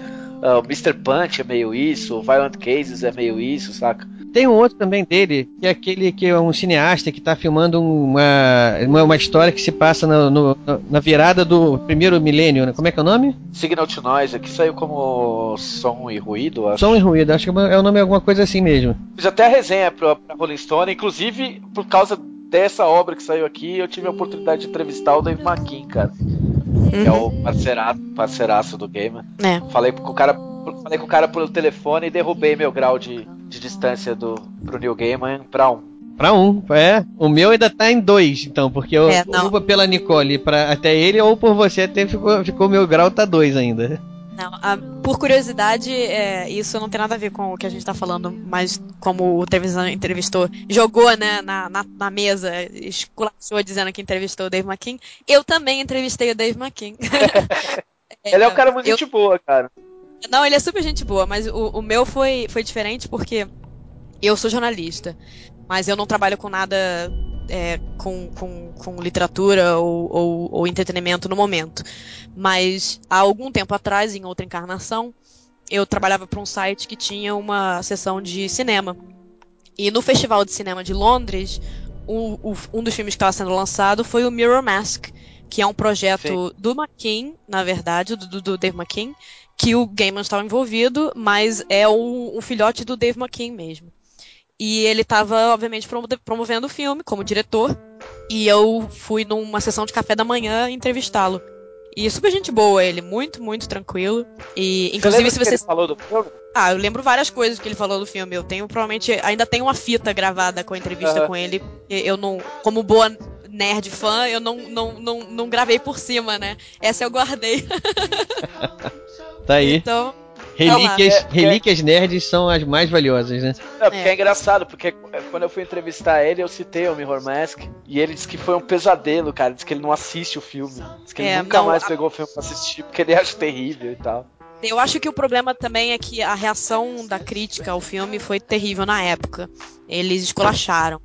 Ah, o Mr. Punch é meio isso, o Violent Cases é meio isso, saca?
Tem um outro também dele, que é aquele que é um cineasta que está filmando uma, uma, uma, história que se passa no, no, na virada do primeiro milênio. Né? Como é que é o nome?
Signal to Noise, que saiu como som e ruído, acho.
Som e ruído, acho que é o nome é alguma coisa assim mesmo.
Fiz até a resenha pra Rolling Stone, inclusive por causa dessa obra que saiu aqui, eu tive a oportunidade de entrevistar o Dave McKean, cara. Uhum. Que é o parceiraço, parceiraço do gamer.
É.
Falei com o cara, falei com o cara pelo telefone e derrubei meu grau de de distância do, pro New Gaiman pra um.
Pra um, é. O meu ainda tá em dois, então, porque eu, é, pela Nicole pra, até ele, ou por você até ficou, ficou meu grau tá dois ainda.
Não, a, por curiosidade, é, isso não tem nada a ver com o que a gente tá falando, mas como o televisão entrevistou, jogou né, na, na, na mesa, esculachou dizendo que entrevistou o Dave McKean, eu também entrevistei o Dave McKean.
Ele é um cara muito eu, gente boa, cara.
Não, ele é super gente boa, mas o, o meu foi, foi diferente porque eu sou jornalista, mas eu não trabalho com nada é, com, com, com, literatura ou, ou, ou, entretenimento no momento. Mas há algum tempo atrás, em outra encarnação, eu trabalhava para um site que tinha uma sessão de cinema. E no Festival de Cinema de Londres, o, o, um dos filmes que estava sendo lançado foi o Mirror Mask, que é um projeto Sim. do McKean, na verdade, do, do Dave McKean, que o Gaiman estava envolvido, mas é o, um filhote do Dave McKean mesmo. E ele estava, obviamente, promovendo o filme como diretor. E eu fui numa sessão de café da manhã entrevistá-lo. E super gente boa ele, muito, muito tranquilo. E inclusive
você
se você
falou do filme?
Ah, eu lembro várias coisas que ele falou do filme. Eu tenho provavelmente ainda tenho uma fita gravada com a entrevista uhum. com ele. Eu não, como boa nerd fã, eu não, não, não, não gravei por cima, né? Essa eu guardei.
Tá aí.
Então.
Relíquias, é, relíquias nerds são as mais valiosas, né?
É, porque é. é. engraçado, porque quando eu fui entrevistar ele, eu citei o Mirror Mask e ele disse que foi um pesadelo, cara. Disse que ele não assiste o filme. Diz que ele é, nunca não, mais a... pegou o filme pra assistir, porque ele acha terrível e tal.
Eu acho que o problema também é que a reação da crítica ao filme foi terrível na época. Eles esculacharam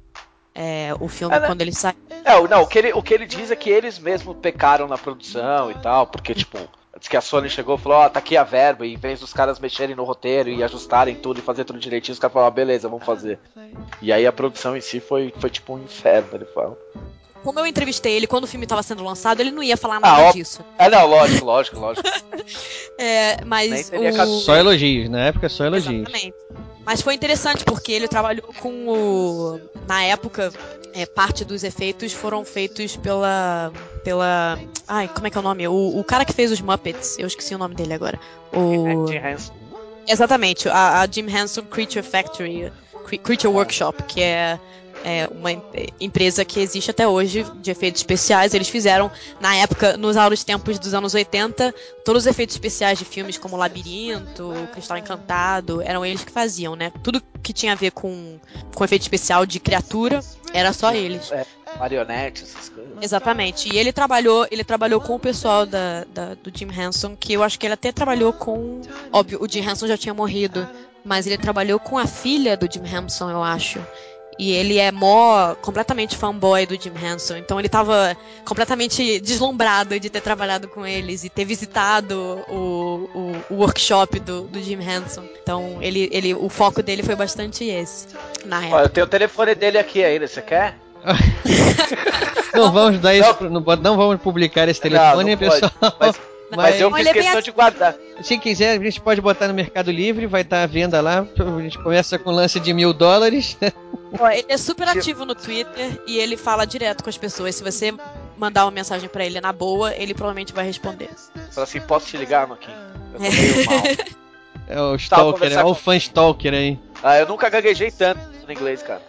é, o filme é, né? quando ele saiu.
É, não, o que, ele, o que ele diz é que eles mesmos pecaram na produção e tal, porque, tipo. Diz que a Sony chegou e falou, ó, oh, tá aqui a verba, e em vez dos caras mexerem no roteiro e ajustarem tudo e fazer tudo direitinho, os caras falaram, ah, beleza, vamos fazer. E aí a produção em si foi, foi tipo um inferno, ele fala.
Como eu entrevistei ele quando o filme estava sendo lançado, ele não ia falar nada ah, disso.
É, não, lógico, lógico, lógico.
é, mas. O...
Só elogios, na época só elogios.
Exatamente. Mas foi interessante porque ele trabalhou com o. Na época, é, parte dos efeitos foram feitos pela. pela. Ai, como é que é o nome? O, o cara que fez os Muppets, eu esqueci o nome dele agora. O. Jim Henson. Exatamente, a, a Jim Henson Creature Factory, Creature Workshop, que é é uma empresa que existe até hoje de efeitos especiais. Eles fizeram, na época, nos aulos tempos dos anos 80, todos os efeitos especiais de filmes como Labirinto, Cristal Encantado, eram eles que faziam, né? Tudo que tinha a ver com, com efeito especial de criatura era só eles.
É, marionetes, essas coisas.
Exatamente. E ele trabalhou, ele trabalhou com o pessoal da, da, do Jim Henson, que eu acho que ele até trabalhou com. Óbvio, o Jim Henson já tinha morrido, mas ele trabalhou com a filha do Jim Henson, eu acho. E ele é mó completamente fanboy do Jim Henson. Então ele tava completamente deslumbrado de ter trabalhado com eles e ter visitado o, o, o workshop do, do, Jim Henson. Então ele, ele, o foco dele foi bastante esse, na época.
Olha, eu tenho o telefone dele aqui ainda, você quer?
não vamos dar isso, não, não vamos publicar esse telefone, não, não pessoal.
Mas... Mas, eu fiz questão de guardar.
Se quiser, a gente pode botar no Mercado Livre, vai estar à venda lá. A gente começa com lance de mil dólares.
ele é super ativo no Twitter e ele fala direto com as pessoas. Se você mandar uma mensagem para ele na boa, ele provavelmente vai responder.
Fala assim, posso te ligar, Maquin? Eu tô meio mal.
É o Stalker, é o fã Stalker aí.
Ah, eu nunca gaguejei tanto no inglês, cara.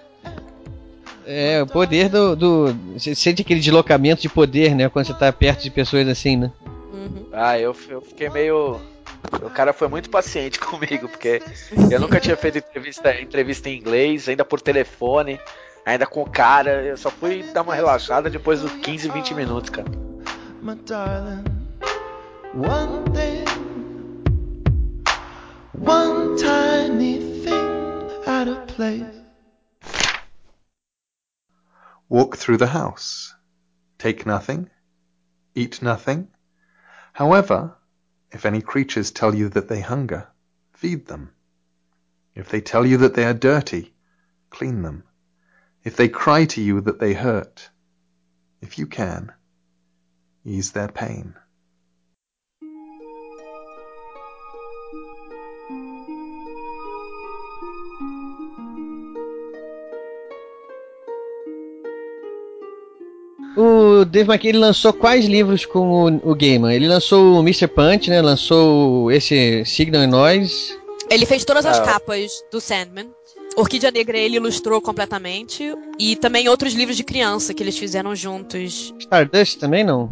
É, o poder do. do você sente aquele deslocamento de poder, né? Quando você tá perto de pessoas assim, né?
Uhum. Ah, eu, eu fiquei meio. O cara foi muito paciente comigo, porque eu nunca tinha feito entrevista, entrevista em inglês, ainda por telefone, ainda com o cara. Eu só fui dar uma relaxada depois dos 15, 20 minutos, cara. My darling, one thing, one tiny
thing out of place. Walk through the house. Take nothing. Eat nothing. However, if any creatures tell you that they hunger, feed them. If they tell you that they are dirty, clean them. If they cry to you that they hurt, if you can, ease their pain.
O Dave McKay ele lançou quais livros com o, o Gaiman? Ele lançou o Mr. Punch, né? Lançou esse Signal e Noise.
Ele fez todas as
Ah.
capas do Sandman. Orquídea Negra ele ilustrou completamente. E também outros livros de criança que eles fizeram juntos.
Stardust também não?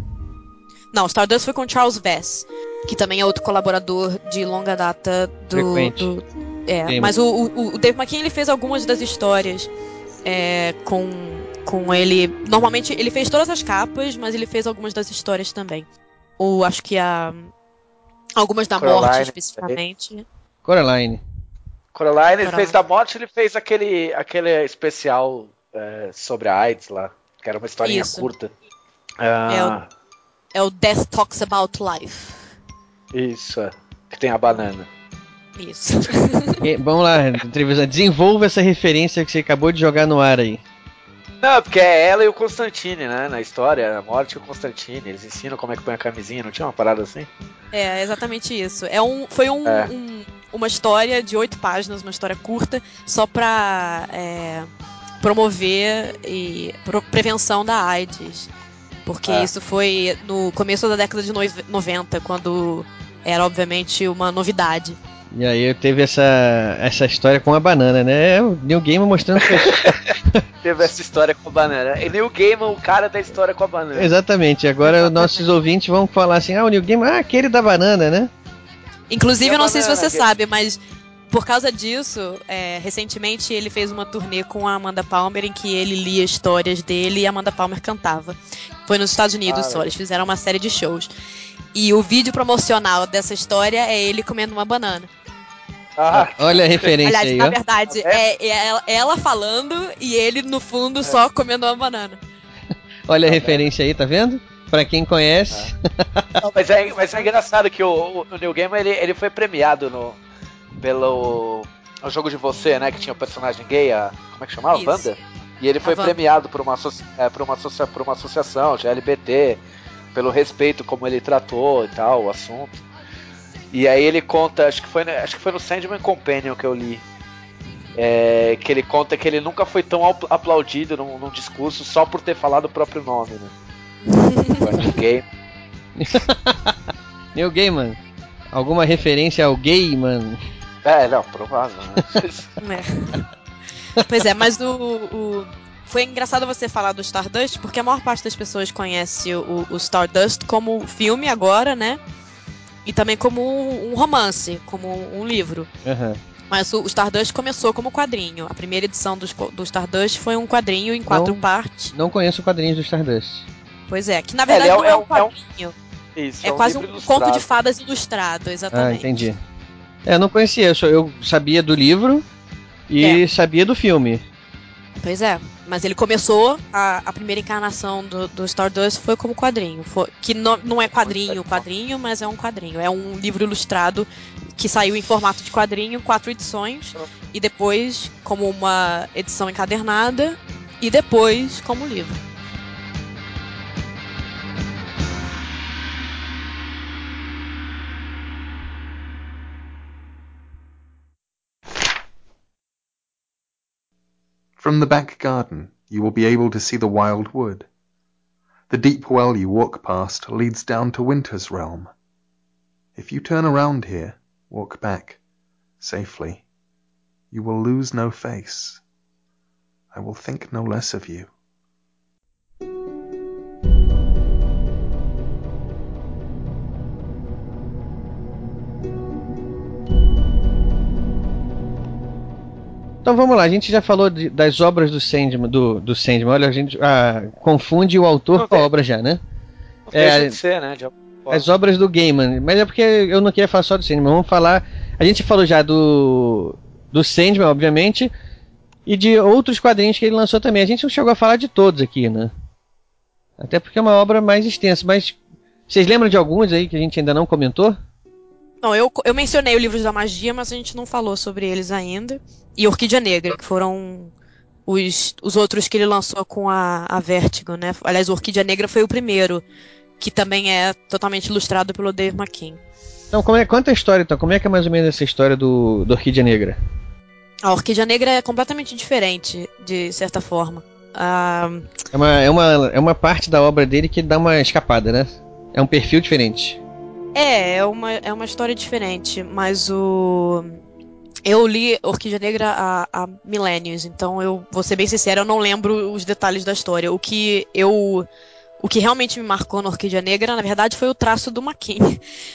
Não, Stardust foi com Charles Vess, que também é outro colaborador de longa data do.
Frequente.
do- é,
Gaiman.
mas o, o, o Dave McKean ele fez algumas das histórias é, com, com ele. Normalmente ele fez todas as capas, mas ele fez algumas das histórias também. Ou acho que a. Algumas da morte
Coraline,
especificamente.
Coraline.
Coraline, ele
Coraline.
fez da morte, ele fez aquele, aquele especial é, sobre a AIDS lá, que era uma historinha
Isso.
curta.
É
Ah,
É o Death Talks About Life.
Isso, é. que tem a banana.
Isso.
E- vamos lá, entrevista. Desenvolva essa referência que você acabou de jogar no ar aí.
Não, porque é ela e o Constantine, né? Na história, a morte e o Constantine. Eles ensinam como é que põe a camisinha, não tinha uma parada assim?
É, exatamente isso. É um, foi um,
É.
um- uma história de oito páginas, uma história curta, só pra é, promover e pro- prevenção da AIDS. Porque
É.
isso foi no começo da década de noiv- 90, quando era obviamente uma novidade.
E aí teve essa, essa história com a banana, né? É o New Game mostrando que-
Teve essa história com a banana. E Neil Gaiman, o cara da história com a banana.
Exatamente. Agora os nossos ouvintes vão falar assim: ah, o New Game, ah, aquele da banana, né?
Inclusive, eu não sei se você
que-
sabe, mas por causa disso, é, recentemente ele fez uma turnê com a Amanda Palmer em que ele lia histórias dele e a Amanda Palmer cantava. Foi nos Estados Unidos
Ah,
só,
legal.
eles fizeram uma série de shows. E o vídeo promocional dessa história é ele comendo uma banana.
Ah,
Olha a referência
Aliás,
aí,
na
ó.
verdade, é, é ela, ela falando e ele no fundo só comendo uma banana.
Olha a referência aí, tá vendo? Pra quem conhece.
Não, mas, é, mas é engraçado que o, o Neil Gaiman ele, ele foi premiado no, pelo o jogo de você, né? Que tinha o personagem gay, a, como é que chamava?
Isso.
Wanda? E ele foi premiado por uma, é, por, uma por uma associação de LGBT, pelo respeito como ele tratou e tal, o assunto. E aí ele conta, acho que foi, no- acho que foi no Sandman Companion que eu li. é, que ele conta que ele nunca foi tão apl- aplaudido num, num discurso só por ter falado o próprio nome, né? O Neil Gaiman.
New Gaiman. Alguma referência ao gay, mano?
É, não, provável, né?
É. Pois é, mas o, o- Foi engraçado você falar do Stardust, porque a maior parte das pessoas conhece o, o Stardust como filme agora, né? E também como um romance, como um livro.
Aham.
Mas o, Stardust começou como quadrinho. A primeira edição dos co- do, Stardust foi um quadrinho em quatro
Não.
partes.
Não conheço quadrinhos do Stardust.
Pois é, que na
É,
verdade
é-
não é,
é
um
um- é um-
quadrinho.
Isso,
É,
um
quase um
livro
conto de
ilustrado.
fadas ilustrado,
Ah,
exatamente.
entendi. É, eu não conhecia, eu, só- eu sabia do livro e sabia do filme.
Pois é, mas ele começou, a, a primeira encarnação do, do Stardust foi como quadrinho. Foi, que não, não é quadrinho, quadrinho, mas é um quadrinho. É um livro ilustrado que saiu em formato de quadrinho, quatro edições, e depois como uma edição encadernada, e depois como livro.
From the back garden, you will be able to see the wild wood. The deep well you walk past leads down to Winter's realm. If you turn around here, walk back, safely, you will lose no face. I will think no less of you.
Então vamos lá, a gente já falou de- das obras do Sandman, do, do Sandman. Olha, a gente ah, confunde o autor
Não
com a obra já, né?
Não
É,
de ser, né? de.
As obras do Gaiman, mas é porque eu não queria falar só do Sandman, vamos falar. A gente falou já do do Sandman, obviamente, e de outros quadrinhos que ele lançou também. A gente não chegou a falar de todos aqui, né? Até porque é uma obra mais extensa, mas vocês lembram de alguns aí que a gente ainda não comentou?
Não, eu, eu mencionei o Livros da Magia, mas a gente não falou sobre eles ainda. E Orquídea Negra, que foram os, os outros que ele lançou com a, a Vertigo, né? Aliás, Orquídea Negra foi o primeiro, que também é totalmente ilustrado pelo Dave McKean.
Então, como é, conta a história, então. Como é que é mais ou menos essa história do, do Orquídea Negra?
A Orquídea Negra é completamente diferente, de certa forma. Ah,
É uma, é, uma, é uma parte da obra dele que dá uma escapada, né? É um perfil diferente.
É, é uma, é uma história diferente, mas o. Eu li Orquídea Negra há, há milênios, então eu vou ser bem sincera, eu não lembro os detalhes da história. O que eu. O que realmente me marcou na Orquídea Negra, na verdade, foi o traço do Maquin.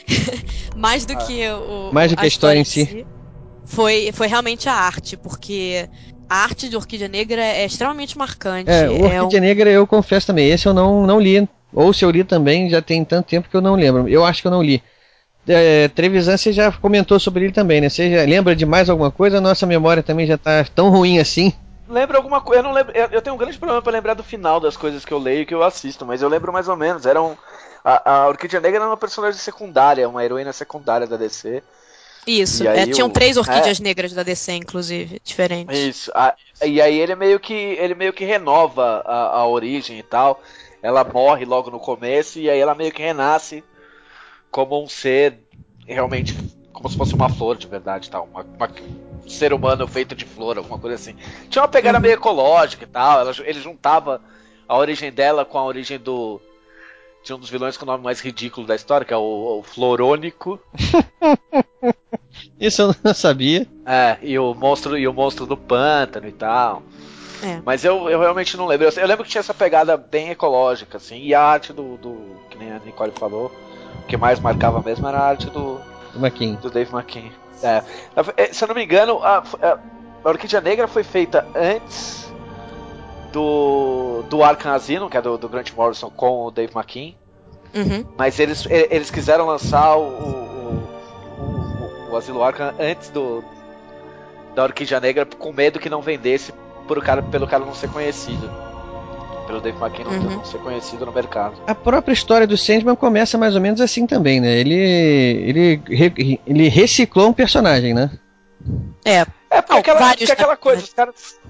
Mais do que o.
Mais do que a história em si.
Foi, foi realmente a arte, porque a arte de Orquídea Negra é extremamente marcante.
É,
É
Orquídea Negra eu confesso também. Esse eu não, não li. Ou se eu li também, já tem tanto tempo que eu não lembro. Eu acho que eu não li. É, Trevisan, você já comentou sobre ele também, né? Você já lembra de mais alguma coisa? Nossa memória também já tá tão ruim assim.
Lembra alguma coisa? Eu não lembro. Eu tenho um grande problema pra lembrar do final das coisas que eu leio e que eu assisto, mas eu lembro mais ou menos. Era um, a, a Orquídea Negra era uma personagem secundária, uma heroína secundária da DC.
Isso, é, tinham
o-
três orquídeas
é.
negras da DC, inclusive, diferentes.
Isso. a- e aí ele meio que ele meio que renova a, a origem e tal. Ela morre logo no começo e aí ela meio que renasce como um ser realmente como se fosse uma flor de verdade, tal, uma, uma- um ser humano feito de flor, alguma coisa assim. Tinha uma pegada meio ecológica e tal. Ela, ele juntava a origem dela com a origem do de um dos vilões com o nome mais ridículo da história, que é o, o Florônico.
Isso eu não sabia.
É, e o monstro e o monstro do pântano e tal.
É.
Mas eu, eu realmente não lembro. Eu, eu lembro que tinha essa pegada bem ecológica, assim, e a arte do, do. que nem a Nicole falou, o que mais marcava mesmo era a arte do,
Do Maquin.
do Dave McKean. É. É, Se eu não me engano, a, a, a Orquídea Negra foi feita antes do. do Arkham Asylum, que é do, do Grant Morrison com o Dave McKean.
Uhum.
Mas eles, e- eles quiseram lançar o, o, o, o- o Asilo Arkham antes do da Orquídea Negra com medo que não vendesse por o cara, pelo cara não ser conhecido. Pelo Dave McKean não,
Uhum.
não ser conhecido no mercado.
A própria história do Sandman começa mais ou menos assim também, né? Ele, ele, ele reciclou um personagem, né?
É.
É porque,
Não,
aquela, porque aquela coisa, os caras,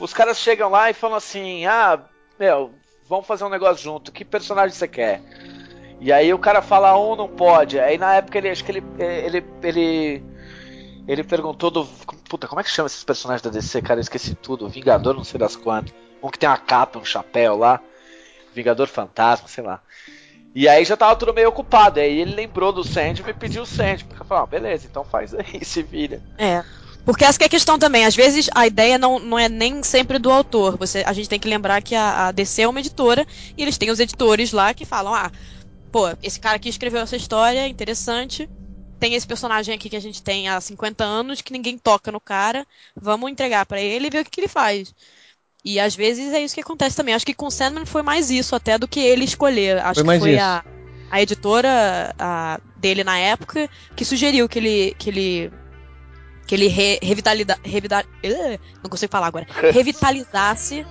os caras chegam lá e falam assim, ah, meu, vamos fazer um negócio junto, que personagem você quer? E aí o cara fala um, não pode. Aí na época ele acho que ele ele ele ele perguntou do puta, como é que chama esses personagens da DC, cara? Eu esqueci tudo. Vingador, não sei das quantas. Um que tem uma capa, um chapéu lá. Vingador Fantasma, sei lá. E aí já tava tudo meio ocupado. Aí ele lembrou do Sandman e pediu o Sandman. Ele falou, ah, beleza, então faz aí, se vira.
É. Porque essa que é a questão também. Às vezes a ideia não, não é nem sempre do autor. Você, a gente tem que lembrar que a, a DC é uma editora e eles têm os editores lá que falam: ah, pô, esse cara aqui escreveu essa história, interessante. Tem esse personagem aqui que a gente tem há 50 anos que ninguém toca no cara. Vamos entregar pra ele e ver o que, que ele faz. E às vezes é isso que acontece também. Acho que com Sandman foi mais isso até do que ele escolher. Acho
Foi
que foi
isso.
a, a editora a- dele na época que sugeriu que ele que ele que ele re, revitalida, revida- Ugh, não consigo falar agora. Revitalizasse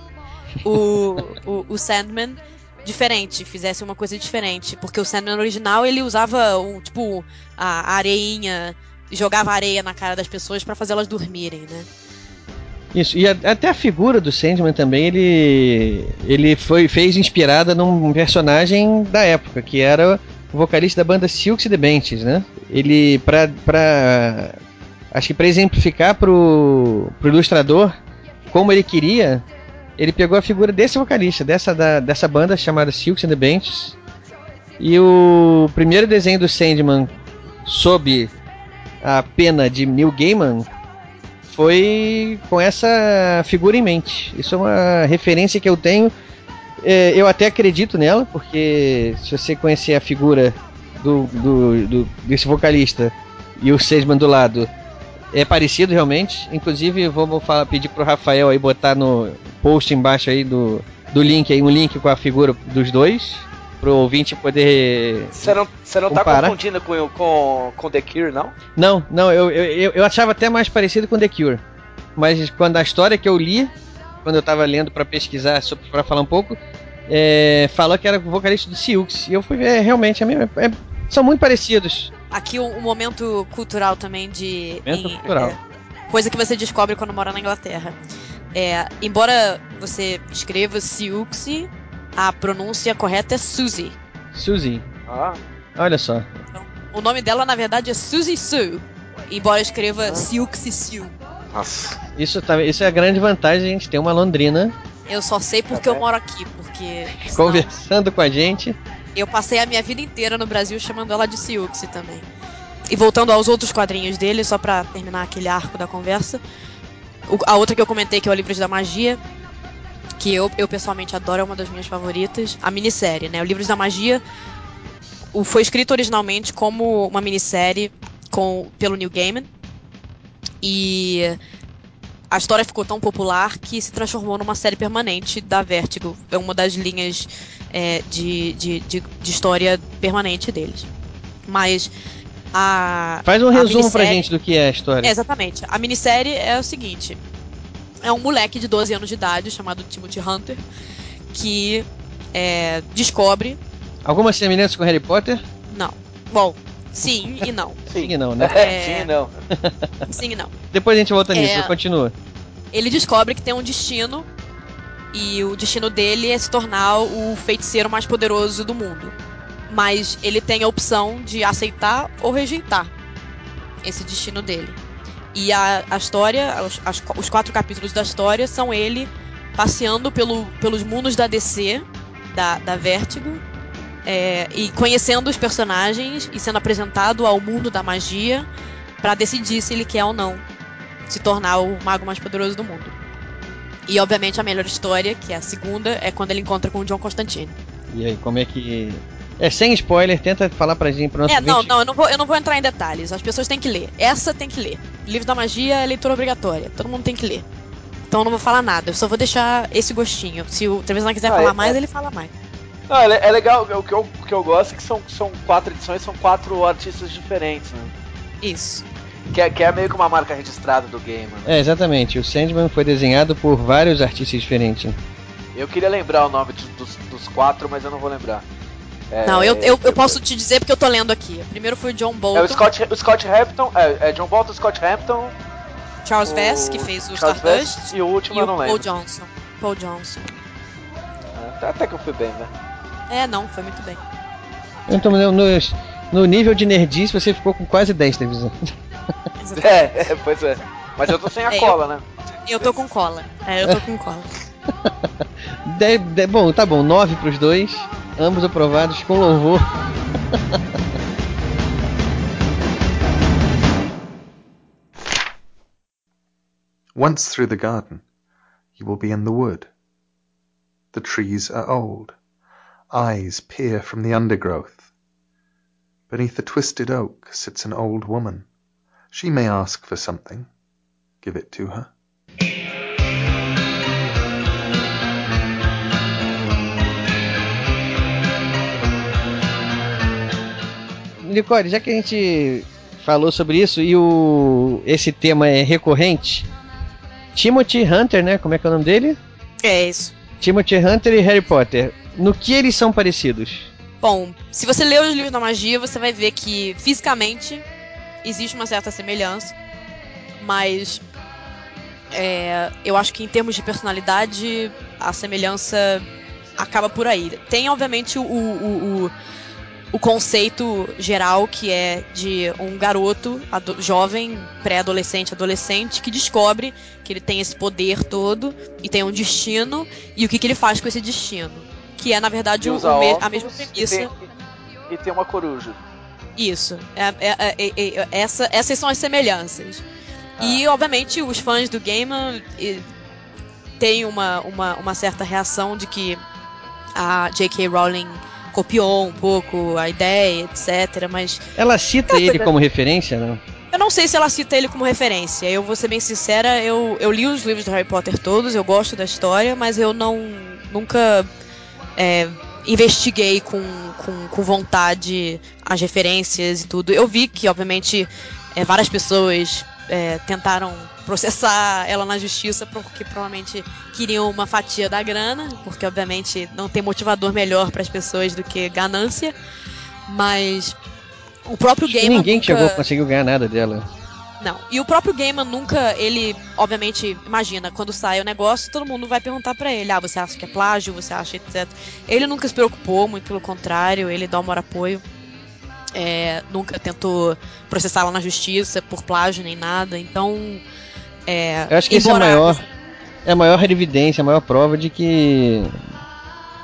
o, o, o Sandman diferente, fizesse uma coisa diferente, porque o Sandman original ele usava um tipo a areinha, jogava areia na cara das pessoas pra fazer elas dormirem, né?
Isso, e a- até a figura do Sandman também, ele, ele foi, fez inspirada num personagem da época, que era o vocalista da banda Silks the Benches, né? Ele, pra, pra acho que pra exemplificar pro, pro ilustrador como ele queria, ele pegou a figura desse vocalista, dessa, da, dessa banda chamada Silks and the Benches, e o primeiro desenho do Sandman sob a pena de Neil Gaiman foi com essa figura em mente. Isso é uma referência que eu tenho. É, eu até acredito nela, porque se você conhecer a figura do, do, do- desse vocalista e o Sesman do lado, é parecido realmente. Inclusive, vamos falar, pedir pro Rafael aí botar no post embaixo aí do, do link aí um link com a figura dos dois. Pro ouvinte poder.
Você não, você não tá confundindo com, com, com The Cure, não?
Não, não, eu, eu, eu- achava até mais parecido com The Cure. Mas quando a história que eu li, quando eu tava lendo pra pesquisar, pra falar um pouco, é, falou que era o vocalista do Silks. E eu fui ver, é, realmente, é, é- são muito parecidos.
Aqui um, um momento cultural também de
Momento
em-
cultural.
é, coisa que você descobre quando mora na Inglaterra. É, embora você escreva Siuxi, a pronúncia correta é Suzy.
Suzy.
Ah,
Olha só.
O nome dela, na verdade, é Suzy Sue. Embora escreva Siuxi Sue.
nossa.
Isso, tá, isso é a grande vantagem, a gente ter uma londrina
Eu só sei porque eu moro aqui, porque
conversando com a gente.
Eu passei a minha vida inteira no Brasil chamando ela de Siuxi também. E voltando aos outros quadrinhos dele, só pra terminar aquele arco da conversa. a outra que eu comentei, que é o Livros da Magia, que eu, eu pessoalmente adoro, é uma das minhas favoritas. A minissérie, né? O Livros da Magia foi escrito originalmente como uma minissérie com, pelo Neil Gaiman. E a história ficou tão popular que se transformou numa série permanente da Vertigo. É uma das linhas é, de, de, de, de história permanente deles. Mas a.
Faz um
a
resumo pra
minissérie-
gente do que é a história.
é, exatamente. A minissérie é o seguinte: é um moleque de 12 anos de idade chamado Timothy Hunter que é, descobre.
Alguma semelhança com Harry Potter?
Não. Bom, sim e não.
Sim e não, né?
É.
Sim, não.
Sim e não.
Depois a gente volta nisso,
É.
continua.
Ele descobre que tem um destino e o destino dele é se tornar o feiticeiro mais poderoso do mundo. Mas ele tem a opção de aceitar ou rejeitar esse destino dele. E a, a história, os, as- os quatro capítulos da história são ele passeando pelo, pelos mundos da DC, da, da Vertigo, é, e conhecendo os personagens e sendo apresentado ao mundo da magia para decidir se ele quer ou não se tornar o mago mais poderoso do mundo. E obviamente a melhor história, que é a segunda, é quando ele encontra com o John Constantine.
E aí, como é que. É sem spoiler, tenta falar pra gente, pro nosso
É, não,
ouvinte.
não, eu não, vou, eu não vou entrar em detalhes. As pessoas têm que ler. Essa tem que ler. Livro da Magia é leitura obrigatória. Todo mundo tem que ler. Então eu não vou falar nada. Eu só vou deixar esse gostinho. Se o Trevisan quiser
Ah,
falar
é-
mais,
é-
ele fala mais.
Não, é, é legal, o que, eu, o que eu gosto é que são, são quatro edições, são quatro artistas diferentes, né?
Isso.
Que é, que é meio que uma marca registrada do game, né?
É, exatamente. O Sandman foi desenhado por vários artistas diferentes. né?
Eu queria lembrar o nome de- dos, dos quatro, mas eu não vou lembrar. É,
não, eu, eu, eu posso te dizer porque eu tô lendo aqui. O primeiro foi o John Bolton.
É o Scott, o Scott Hampton, é, é John Bolton, Scott Hampton,
Charles
o
Vess, que fez o
Charles
Stardust.
Vess, e o último
e
eu
o
não
Paul
lembro.
Johnson. Paul Johnson.
É, Até que eu fui bem, né?
É, não, foi muito bem.
Então, no, no, no nível de nerdice, você ficou com quase 10 televisão.
É, é, pois é. Mas eu tô sem a
É,
cola,
eu-
né?
Eu tô com cola. É, eu tô com cola.
De- de- bom, tá bom, 9 pros dois. Ambos aprovados com louvor.
Once through the garden, you will be in the wood. The trees are old. Eyes peer from the undergrowth. Beneath a twisted oak sits an old woman. She may ask for something. Give it to her.
Nicole, já que a gente falou sobre isso e o esse tema é recorrente, Timothy Hunter, né? Como é que é o nome dele?
É isso.
Timothy Hunter e Harry Potter. No que eles são parecidos?
Bom, se você ler os livros da magia, você vai ver que fisicamente existe uma certa semelhança, mas é, eu acho que em termos de personalidade a semelhança acaba por aí. Tem obviamente o, o, o, o conceito geral que é de um garoto jovem, pré-adolescente, adolescente que descobre que ele tem esse poder todo e tem um destino e o que, que ele faz com esse destino. Que é, na verdade,
E
o- a mesma
e
premissa.
tem- E tem uma coruja.
Isso. É, é- é- é- é- essa- essas são as semelhanças. E, obviamente, os fãs do Gaiman eh, têm uma, uma, uma certa reação de que a J.K. Rowling copiou um pouco a ideia, etc. Mas
Ela cita ele como referência, não?
eu não sei se ela cita ele como referência. Eu vou ser bem sincera, eu, eu li os livros do Harry Potter todos, eu gosto da história, mas eu não nunca é, investiguei com, com, com vontade as referências e tudo. Eu vi que, obviamente, é, várias pessoas é, tentaram processar ela na justiça porque provavelmente queriam uma fatia da grana, porque obviamente não tem motivador melhor para as pessoas do que ganância. Mas o próprio
Acho que
game
ninguém
nunca...
chegou, conseguiu ganhar nada dela.
Não. E o próprio Gaiman nunca, ele, obviamente, imagina, quando sai o negócio, todo mundo vai perguntar para ele, ah, você acha que é plágio, você acha, etc. Ele nunca se preocupou, muito pelo contrário, ele dá o maior apoio. É, nunca tentou processá-la na justiça por plágio nem nada, então. É,
Eu acho que esse é a maior. É a maior evidência, a maior prova de que.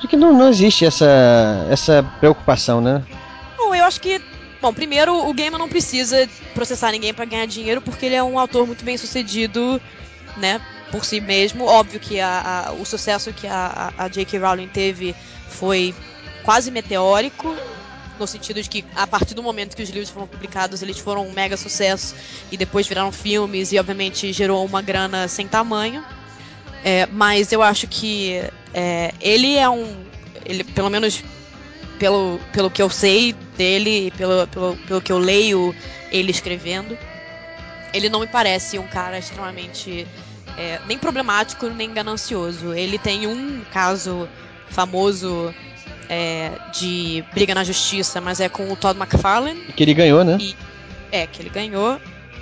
de que não, não existe essa, essa preocupação, né?
Bom, eu acho que Bom, primeiro, o Gamer não precisa processar ninguém para ganhar dinheiro, porque ele é um autor muito bem sucedido, né, por si mesmo. Óbvio que a, a, o sucesso que a, a J.K. Rowling teve foi quase meteórico, no sentido de que a partir do momento que os livros foram publicados, eles foram um mega sucesso e depois viraram filmes e obviamente gerou uma grana sem tamanho. É, mas eu acho que é, ele é um, ele pelo menos pelo, pelo que eu sei dele, pelo, pelo, pelo que eu leio ele escrevendo, ele não me parece um cara extremamente é, nem problemático nem ganancioso. Ele tem um caso famoso é, de briga na justiça, mas é com o Todd McFarlane.
Que ele ganhou, né?
E, é, que ele ganhou.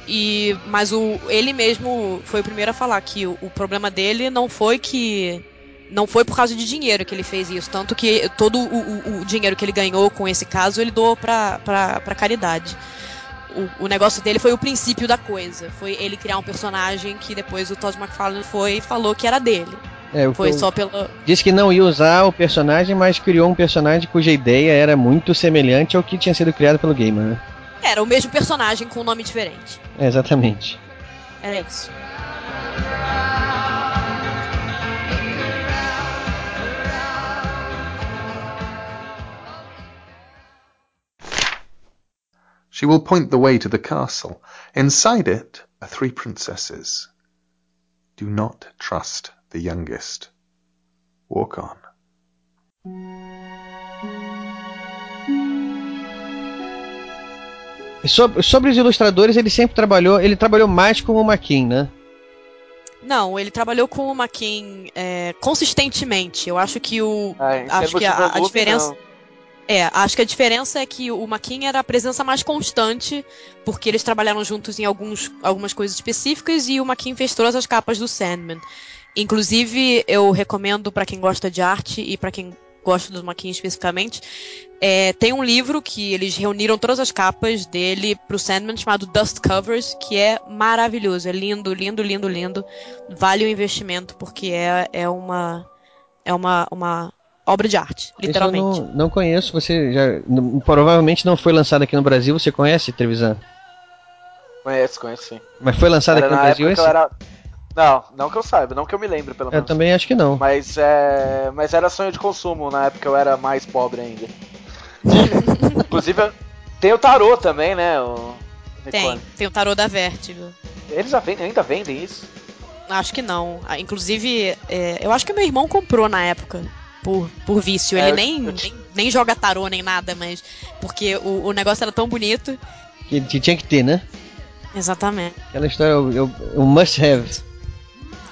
E, mas o, ele mesmo foi o primeiro a falar que o, o problema dele não foi que não foi por causa de dinheiro que ele fez isso, tanto que todo o, o, o dinheiro que ele ganhou com esse caso ele doou pra, pra, pra caridade. O, o, negócio dele foi o princípio da coisa. Foi ele criar um personagem que depois o Todd McFarlane foi e falou que era dele.
É,
foi só pelo.
Disse que não ia usar o personagem, mas criou um personagem cuja ideia era muito semelhante ao que tinha sido criado pelo gamer, né?
Era o mesmo personagem com um nome diferente.
É, exatamente.
Era isso.
She will point the way to the castle. Inside it are three princesses. Do not trust the youngest. Walk on.
Sobre, sobre os ilustradores, ele sempre trabalhou. Ele trabalhou mais com o Maquin, né?
Não, ele trabalhou com o Maquin é, consistentemente. Eu acho que o. Ah, acho que a, a diferença. Não. É, acho que a diferença é que o Maquin era a presença mais constante, porque eles trabalharam juntos em alguns, algumas coisas específicas e o Maquin fez todas as capas do Sandman. Inclusive, eu recomendo para quem gosta de arte e para quem gosta do Maquin especificamente, é, tem um livro que eles reuniram todas as capas dele pro Sandman chamado Dust Covers, que é maravilhoso, é lindo, lindo, lindo, lindo. Vale o investimento porque é, é uma é uma, uma obra de arte, literalmente.
eu não, não conheço, você já não, provavelmente não foi lançado aqui no Brasil, você conhece Trevisan?
Conheço, conheço sim.
Mas foi lançado era aqui no Brasil esse?
Era... Não, não que eu saiba, não que eu me lembre, pelo menos.
Eu também acho que não.
Mas, é... Mas era sonho de consumo, na época eu era mais pobre ainda. Inclusive, tem o tarô também, né? O...
Tem, tem o tarô da Vertigo.
Eles ainda vendem isso?
Acho que não. Ah, inclusive, é... eu acho que meu irmão comprou na época por, por vício. É, Ele nem, eu... nem, nem, joga tarô nem nada, mas. Porque o, o negócio era tão bonito.
Que, que tinha que ter, né?
Exatamente.
Aquela história, eu, eu must have.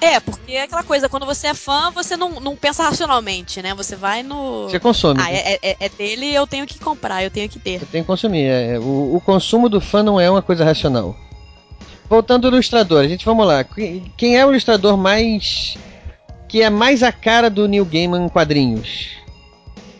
É, porque é aquela coisa, quando você é fã, você não, não pensa racionalmente, né? Você vai no.
Você consome.
Ah, é, é, é dele, eu tenho que comprar, eu tenho que ter.
Você tem que consumir. É, o, o consumo do fã não é uma coisa racional. Voltando ao ilustrador, a gente vamos lá. Quem é o ilustrador mais que é mais a cara do Neil Gaiman em quadrinhos?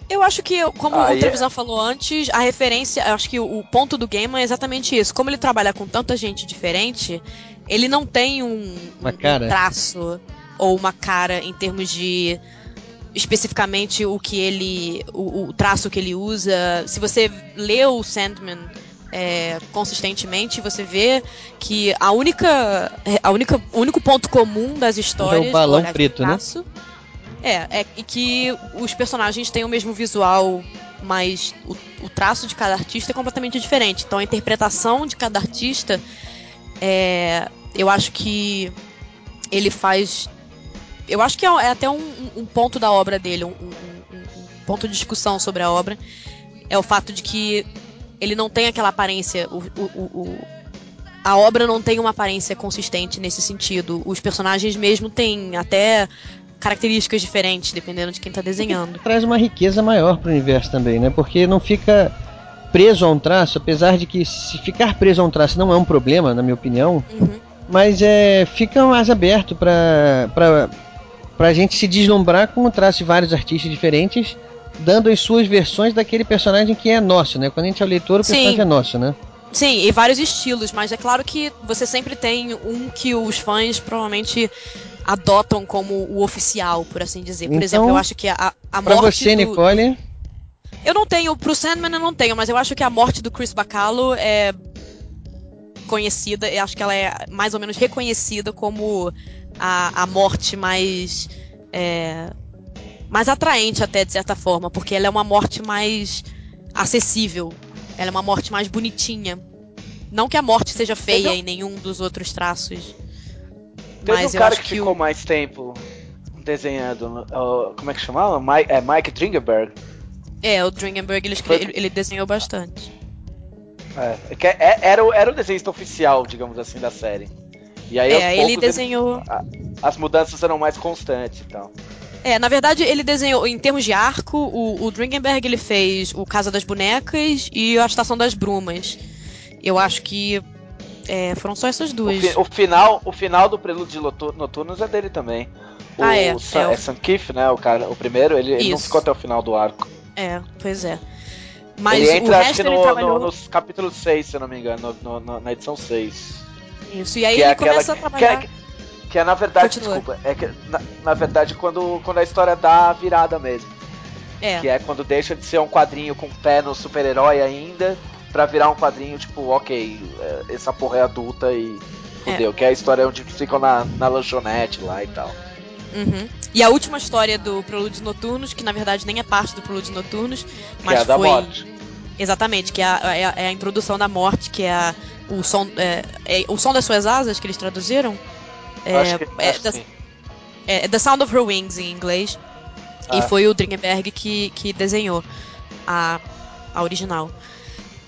Eu acho que, como ah, o Trevisan falou antes, a referência, eu acho que o, ponto do Gaiman é exatamente isso. Como ele trabalha com tanta gente diferente, ele não tem um, um traço ou uma cara em termos de especificamente o que ele. O, o, traço que ele usa. Se você lê o Sandman é, consistentemente, você vê que a única, a única, o único ponto comum das histórias
é o balão preto, né?
É, é que os personagens têm o mesmo visual, mas o, o, traço de cada artista é completamente diferente. Então a interpretação de cada artista, é, eu acho que ele faz. Eu acho que é, é até um, um, ponto da obra dele, um, um, um ponto de discussão sobre a obra, é o fato de que ele não tem aquela aparência. O, o, o, a obra não tem uma aparência consistente nesse sentido. Os personagens mesmo têm até características diferentes, dependendo de quem está desenhando.
Traz uma riqueza maior para o universo também, né? Porque não fica preso a um traço, apesar de que se ficar preso a um traço não é um problema, na minha opinião,
Uhum.
mas é, fica mais aberto para pra, pra gente se deslumbrar com o traço de vários artistas diferentes, dando as suas versões daquele personagem que é nosso, né? Quando a gente é o leitor, o
Sim.
personagem é nosso, né?
Sim, e vários estilos, mas é claro que você sempre tem um que os fãs provavelmente adotam como o oficial, por assim dizer. Por
Então,
exemplo, eu acho que a, a
Pra
morte
você,
do...
Nicole,
Eu não tenho, pro Sandman eu não tenho, mas eu acho que a morte do Chris Bacalo é conhecida, eu acho que ela é mais ou menos reconhecida como a, a morte mais é, mais atraente até de certa forma, porque ela é uma morte mais acessível, ela é uma morte mais bonitinha. Não que a morte seja feia em nenhum dos outros traços.
Teve
Mas
um
eu
cara
acho
que,
que
ficou
o-
mais tempo desenhando. ó, como é que chamava? Mike, é Mike Dringenberg.
É, o Dringenberg ele, escre- ele, ele desenhou bastante.
É, que é- era, o- era o desenhista oficial, digamos assim, da série. E aí,
É, ele desenhou.
a- as mudanças eram mais constantes e tal.
É, na verdade, ele desenhou, em termos de arco, o, o Dringenberg ele fez o Casa das Bonecas e a Estação das Brumas. Eu acho que é, foram só essas
O,
duas.
fi- o final, o final do Prelúdio de Noturnos é dele também. O
Ah, é,
Sam,
é o-
é Sam Keith, né? O, cara, o primeiro, ele, ele não ficou até o final do arco.
É, pois é. Mas
ele
o
entra, acho que no,
trabalhou.
no, nos capítulo 6, se eu não me engano, no- no- na edição 6.
Isso, e aí
que
ele
é
começa a
que-
trabalhar.
Que é, que é, na verdade,
Continua.
desculpa, é que na, na verdade quando, quando a história dá a virada mesmo.
É.
Que é quando deixa de ser um quadrinho com pé no super-herói ainda, pra virar um quadrinho tipo, ok, é, essa porra é adulta e fudeu. Que é a história onde ficam na, na lanchonete lá e tal.
Uhum. E a última história do Prelúdios Noturnos, que na verdade nem é parte do Prelúdios Noturnos, mas
que é a da
foi.
morte.
Exatamente, que é a, é a- é a introdução da morte, que é a- o som. É, é o som das suas asas que eles traduziram. É,
acho que,
é
acho sim.
é The Sound of Her Wings em inglês. E
Ah.
foi o Dringenberg que, que desenhou a, a original.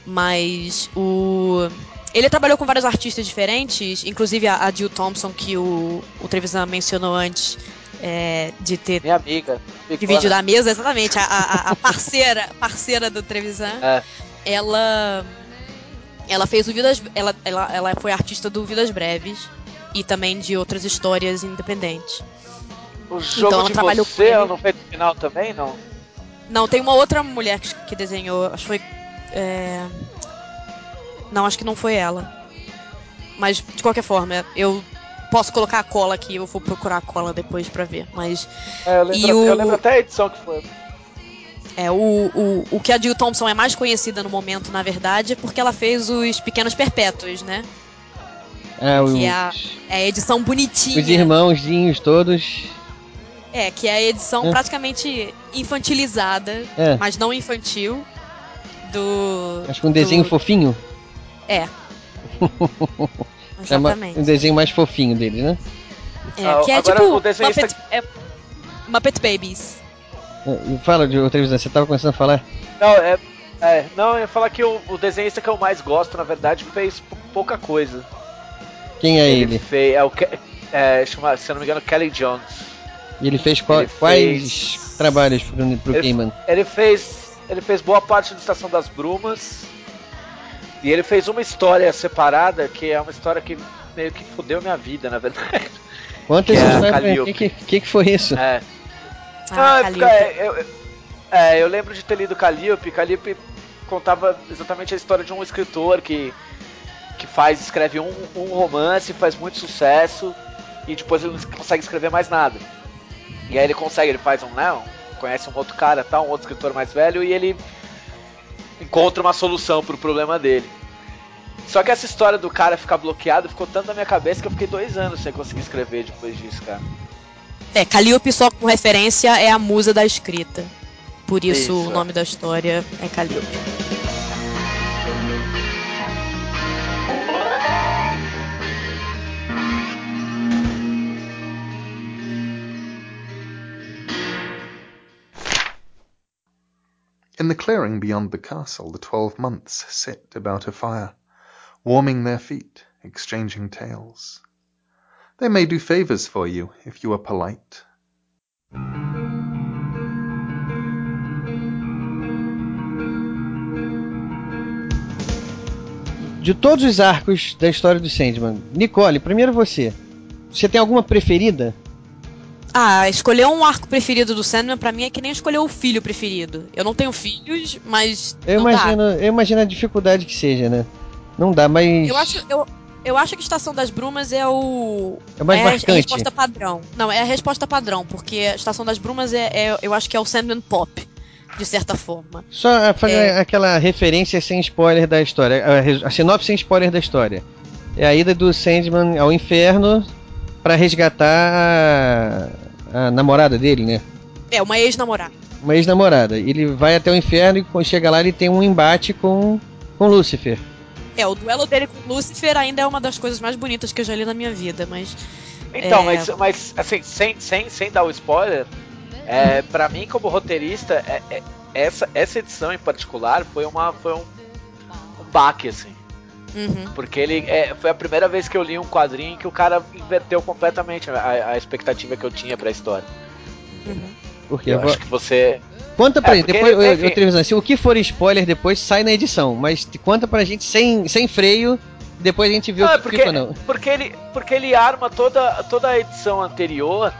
Mas o. Ele trabalhou com vários artistas diferentes, inclusive a, a Jill Thompson, que o, o Trevisan mencionou antes, é, de ter
Minha amiga.
dividido a mesa, exatamente, a, a, a parceira, parceira do Trevisan.
É.
Ela. Ela fez o Vidas. Ela, ela, ela foi artista do Vidas Breves e também de outras histórias independentes.
O jogo
Então ela
de
trabalhou com
você, ela não fez final também, não?
Não, tem uma outra mulher que, que desenhou, acho que foi. é, Não, acho que não foi ela. Mas, de qualquer forma, eu posso colocar a cola aqui, eu vou procurar a cola depois pra ver. Mas
É, eu, lembro,
E o-
eu lembro até a edição que foi.
é, o, o, o que a Jill Thompson é mais conhecida no momento, na verdade, é porque ela fez os Pequenos Perpétuos, né?
é, o-
Que é a, é a edição bonitinha.
os irmãozinhos todos.
É, que é a edição
É.
praticamente infantilizada,
É.
mas não infantil, do.
Acho que um desenho
do-
fofinho.
É.
É
Exatamente.
um desenho mais fofinho deles, né?
É,
Ah,
que é
agora
tipo
o desenhista-
Muppet, é, Muppet Babies.
É, Fala de outra vez, você tava começando a falar?
Não, é. É, não, eu ia falar que o, o desenhista que eu mais gosto, na verdade, fez pou- pouca coisa.
Quem é ele?
fez. É o Ke- é, chama, se eu não me engano, Kelly Jones.
E ele fez qual-
Ele
quais
fez-
trabalhos pro, pro
Ele-
Gaiman?
Ele fez. Ele fez boa parte da Estação das Brumas. E ele fez uma história separada, que é uma história que meio que fudeu minha vida, na verdade.
Conta
que
essa
é.
O que, que, que foi isso?
É.
Ah,
Ah, é é, eu, é, eu lembro de ter lido Calliope. Calliope contava exatamente a história de um escritor que, que faz, escreve um, um romance, faz muito sucesso e depois ele não consegue escrever mais nada. E aí ele consegue, ele faz um, não, conhece um outro cara, tal, um outro escritor mais velho e ele encontra uma solução pro problema dele. Só que essa história do cara ficar bloqueado ficou tanto na minha cabeça que eu fiquei dois anos sem conseguir escrever depois disso, cara.
É, Calliope só com referência é a musa da escrita. Por isso,
Isso,
o nome da história é Calliope.
In the clearing beyond the castle, the twelve months sit about a fire, warming their feet, exchanging tales. They may do favors for you if you are polite.
de todos os arcos da história do Sandman, Nicole, primeiro você. Você tem alguma preferida?
Ah, escolher um arco preferido do Sandman pra mim é que nem escolher o filho preferido. Eu não tenho filhos, mas.
Eu imagino,
dá.
eu imagino a dificuldade que seja, né? Não dá, mas.
Eu acho, eu, eu acho que Estação das Brumas é o.
É mais
a-
marcante.
a resposta padrão. Não, é a resposta padrão, porque a Estação das Brumas é, é- eu acho que é o Sandman Pop, de certa forma.
Só fazer
É.
aquela referência sem spoiler da história. A, a sinopse sem spoiler da história. É a ida do Sandman ao inferno pra resgatar a, namorada dele, né?
É, uma ex-namorada.
Uma ex-namorada. Ele vai até o inferno e quando chega lá ele tem um embate com, com Lúcifer.
É, o duelo dele com Lucifer ainda é uma das coisas mais bonitas que eu já li na minha vida, mas.
Então,
É.
mas, mas assim, sem, sem, sem dar o spoiler, é, para mim como roteirista, é- é- essa, essa edição em particular foi uma foi um, um baque assim,
Uhum.
porque ele é, foi a primeira vez que eu li um quadrinho que o cara inverteu completamente a, a expectativa que eu tinha pra história.
Porque
Eu
eu vou-
acho que você
Conta pra
É,
gente, depois,
ele-
eu,
enfim.
eu, Trevisan, se o que for spoiler depois sai na edição, mas te- conta pra gente sem, sem freio, depois a gente vê
Não,
o
é
que
porque,
fica não.
porque ele porque ele arma toda toda a edição anterior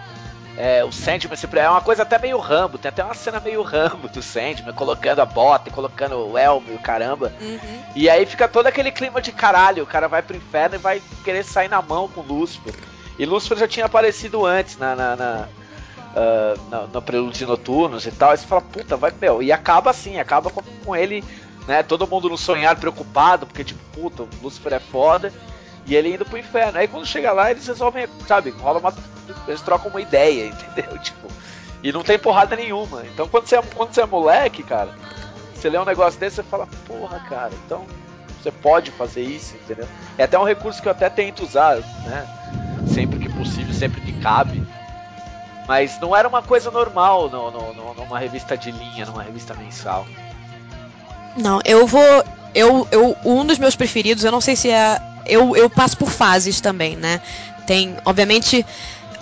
é, o Sandman sempre é uma coisa até meio Rambo, tem até uma cena meio Rambo do Sandman, colocando a bota e colocando o elmo e o caramba.
Uhum.
E aí fica todo aquele clima de caralho, o cara vai pro inferno e vai querer sair na mão com Lúcifer. E Lúcifer já tinha aparecido antes na. na, na ah, na- no Prelúdio Noturnos e tal, aí você fala, puta, vai, meu, e acaba assim, acaba com, com ele, né, todo mundo no sonhar preocupado, porque tipo, puta, o Lúcifer é foda, e ele indo pro inferno. Aí quando chega lá, eles resolvem, sabe, rola uma. Eles trocam uma ideia, entendeu? Tipo, e não tem porrada nenhuma. Então quando você é, quando você é moleque, cara, você lê um negócio desse, você fala, porra, cara, então você pode fazer isso, entendeu? É até um recurso que eu até tento usar, né? Sempre que possível, sempre que cabe. Mas não era uma coisa normal no, no- no- numa revista de linha, numa revista mensal.
Não, eu vou. Eu, eu, um dos meus preferidos, eu não sei se é. Eu, eu passo por fases também, né? Tem, obviamente,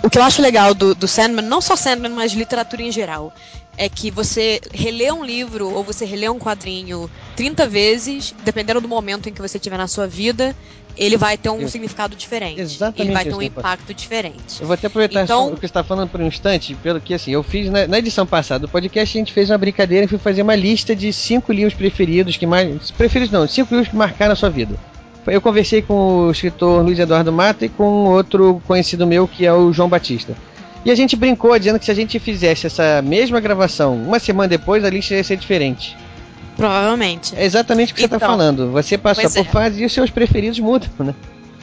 o que eu acho legal do, do Sandman, não só Sandman, mas literatura em geral, é que você relê um livro ou você relê um quadrinho 30 vezes, dependendo do momento em que você estiver na sua vida, ele vai ter um significado diferente.
Exatamente
ele vai ter um impacto diferente.
Eu vou até aproveitar
Então-
o que você está falando por um instante, pelo que assim, eu fiz na, na edição passada do podcast, a gente fez uma brincadeira e fui fazer uma lista de cinco livros preferidos que mais. Preferidos não, cinco livros que marcaram a sua vida. Eu conversei com o escritor Luiz Eduardo Mata e com outro conhecido meu que é o João Batista. E a gente brincou dizendo que se a gente fizesse essa mesma gravação uma semana depois, a lista ia ser diferente.
Provavelmente.
É exatamente o que você está
Então,
falando. Você passou
pois
por
é.
fase e os seus preferidos mudam, né?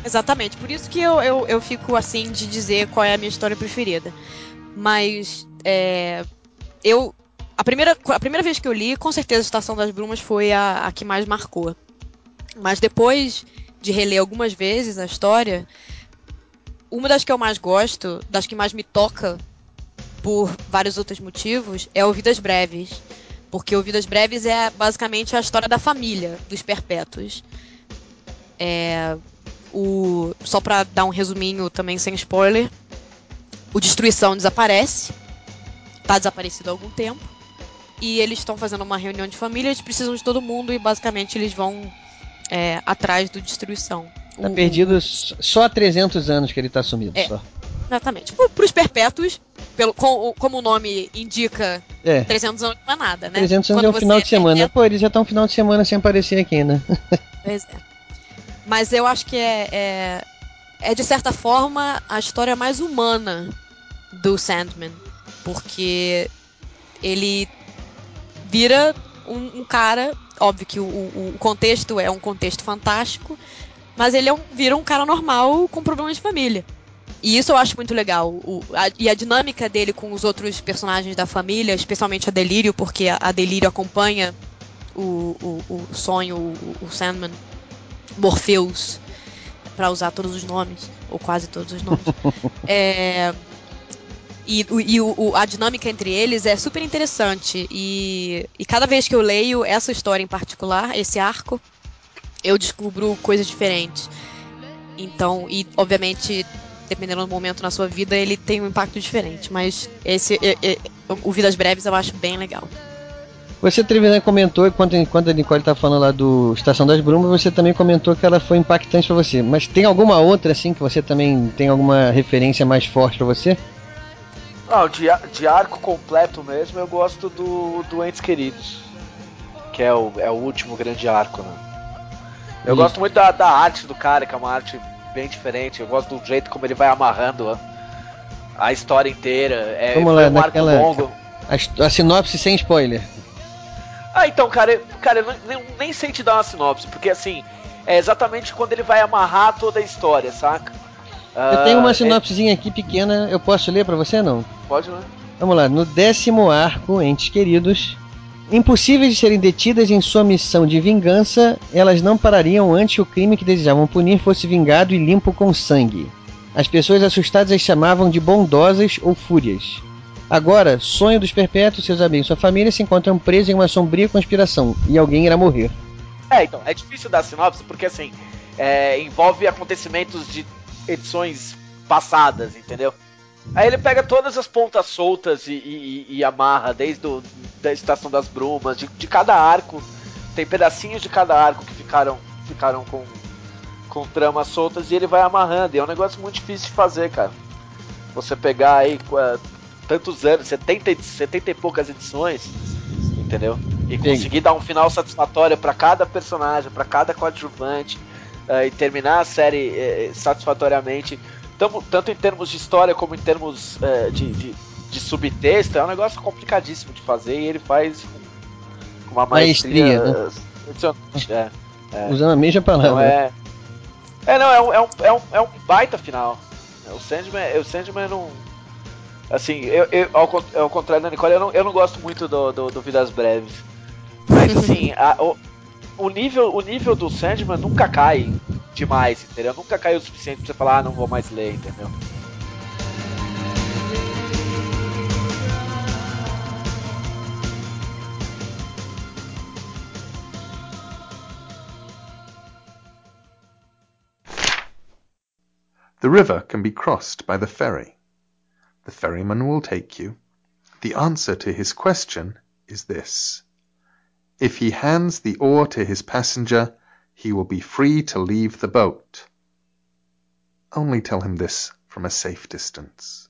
Exatamente, por isso que eu, eu, eu fico assim de dizer qual é a minha história preferida. Mas é, eu. A primeira, a primeira vez que eu li, com certeza, Estação das Brumas foi a, a que mais marcou. Mas depois de reler algumas vezes a história, uma das que eu mais gosto, das que mais me toca por vários outros motivos, é o Vidas Breves. Porque o Vidas Breves é basicamente a história da família dos perpétuos. É, o só pra dar um resuminho também sem spoiler, o Destruição desaparece, tá desaparecido há algum tempo, e eles estão fazendo uma reunião de família, eles precisam de todo mundo e basicamente eles vão é, atrás do Destruição.
Tá
O-
perdido só há 300 anos que ele tá sumido.
É.
Só.
Exatamente. Pro, pros perpétuos, pelo, com- como o nome indica,
É.
300 anos não é nada, né?
300 anos
Quando
é um final de semana.
perpétuo-
Pô, eles já estão um final de semana sem aparecer aqui, né?
Pois é. Mas eu acho que é, é, é, de certa forma, a história mais humana do Sandman. Porque ele vira um, um cara. Óbvio que o, o- contexto é um contexto fantástico, mas ele é um- vira um cara normal com problemas de família. E isso eu acho muito legal. O- a- e a dinâmica dele com os outros personagens da família, especialmente a Delírio, porque a, a Delírio acompanha o, o, o sonho, o, o Sandman, Morpheus, para usar todos os nomes, ou quase todos os nomes. É, e e o- o- a dinâmica entre eles é super interessante. E, e cada vez que eu leio essa história em particular, esse arco, eu descubro coisas diferentes. Então, e obviamente, dependendo do momento na sua vida, ele tem um impacto diferente. Mas esse, é- é- o Vidas Breves eu acho bem legal.
Você, Trevisan, comentou, enquanto, enquanto a Nicole tá falando lá do Estação das Brumas, você também comentou que ela foi impactante pra você. Mas tem alguma outra, assim, que você também tem alguma referência mais forte pra você?
Não, de, de arco completo mesmo, eu gosto do, do Entes Queridos. Que é o, é o último grande arco, né? Eu
Isso.
gosto muito da, da arte do cara, que é uma arte bem diferente. Eu gosto do jeito como ele vai amarrando a, a história inteira. É,
Vamos lá,
um arco longo.
A, a sinopse sem spoiler.
Ah, então, cara, cara, eu nem, nem sei te dar uma sinopse, porque assim, é exatamente quando ele vai amarrar toda a história, saca?
Eu tenho
Ah,
uma
é-
sinopsezinha aqui pequena, eu posso ler pra você não?
pode, né?
Vamos lá, no décimo arco, entes queridos, impossíveis de serem detidas em sua missão de vingança, elas não parariam antes que o crime que desejavam punir fosse vingado e limpo com sangue. As pessoas assustadas as chamavam de bondosas ou fúrias. Agora, sonho dos perpétuos, seus amigos e sua família se encontram presos em uma sombria conspiração e alguém irá morrer.
É, então, é difícil dar sinopse porque assim, é, envolve acontecimentos de edições passadas, entendeu? Aí ele pega todas as pontas soltas e, e- e amarra, desde o, da Estação das Brumas, de, de cada arco. Tem pedacinhos de cada arco que ficaram, ficaram com, com tramas soltas e ele vai amarrando. E é um negócio muito difícil de fazer, cara. Você pegar aí eh, tantos anos, 70, e- 70 e poucas edições, entendeu? E
Sim.
conseguir dar um final satisfatório pra cada personagem, pra cada coadjuvante, eh, e terminar a série eh, satisfatoriamente, tamo- tanto em termos de história como em termos eh, de, de, de subtexto, é um negócio complicadíssimo de fazer e ele faz com, uma maestria.
Maestria, né?
é. É.
Usando a mesma
Então
palavra.
é. É, não, é um, é um, é um, é um baita final. O Sandman, o Sandman não. Assim, eu, eu, ao, ao contrário da Nicole, eu não, eu não gosto muito do, do, do Vidas Breves. Mas assim, a- o, o, nível, o nível do Sandman nunca cai demais, entendeu? Nunca cai o suficiente pra você falar, ah, não vou mais ler, entendeu?
The river can be crossed by the ferry. The ferryman will take you. The answer to his question is this. If he hands the oar to his passenger, he will be free to leave the boat. Only tell him this from a safe distance.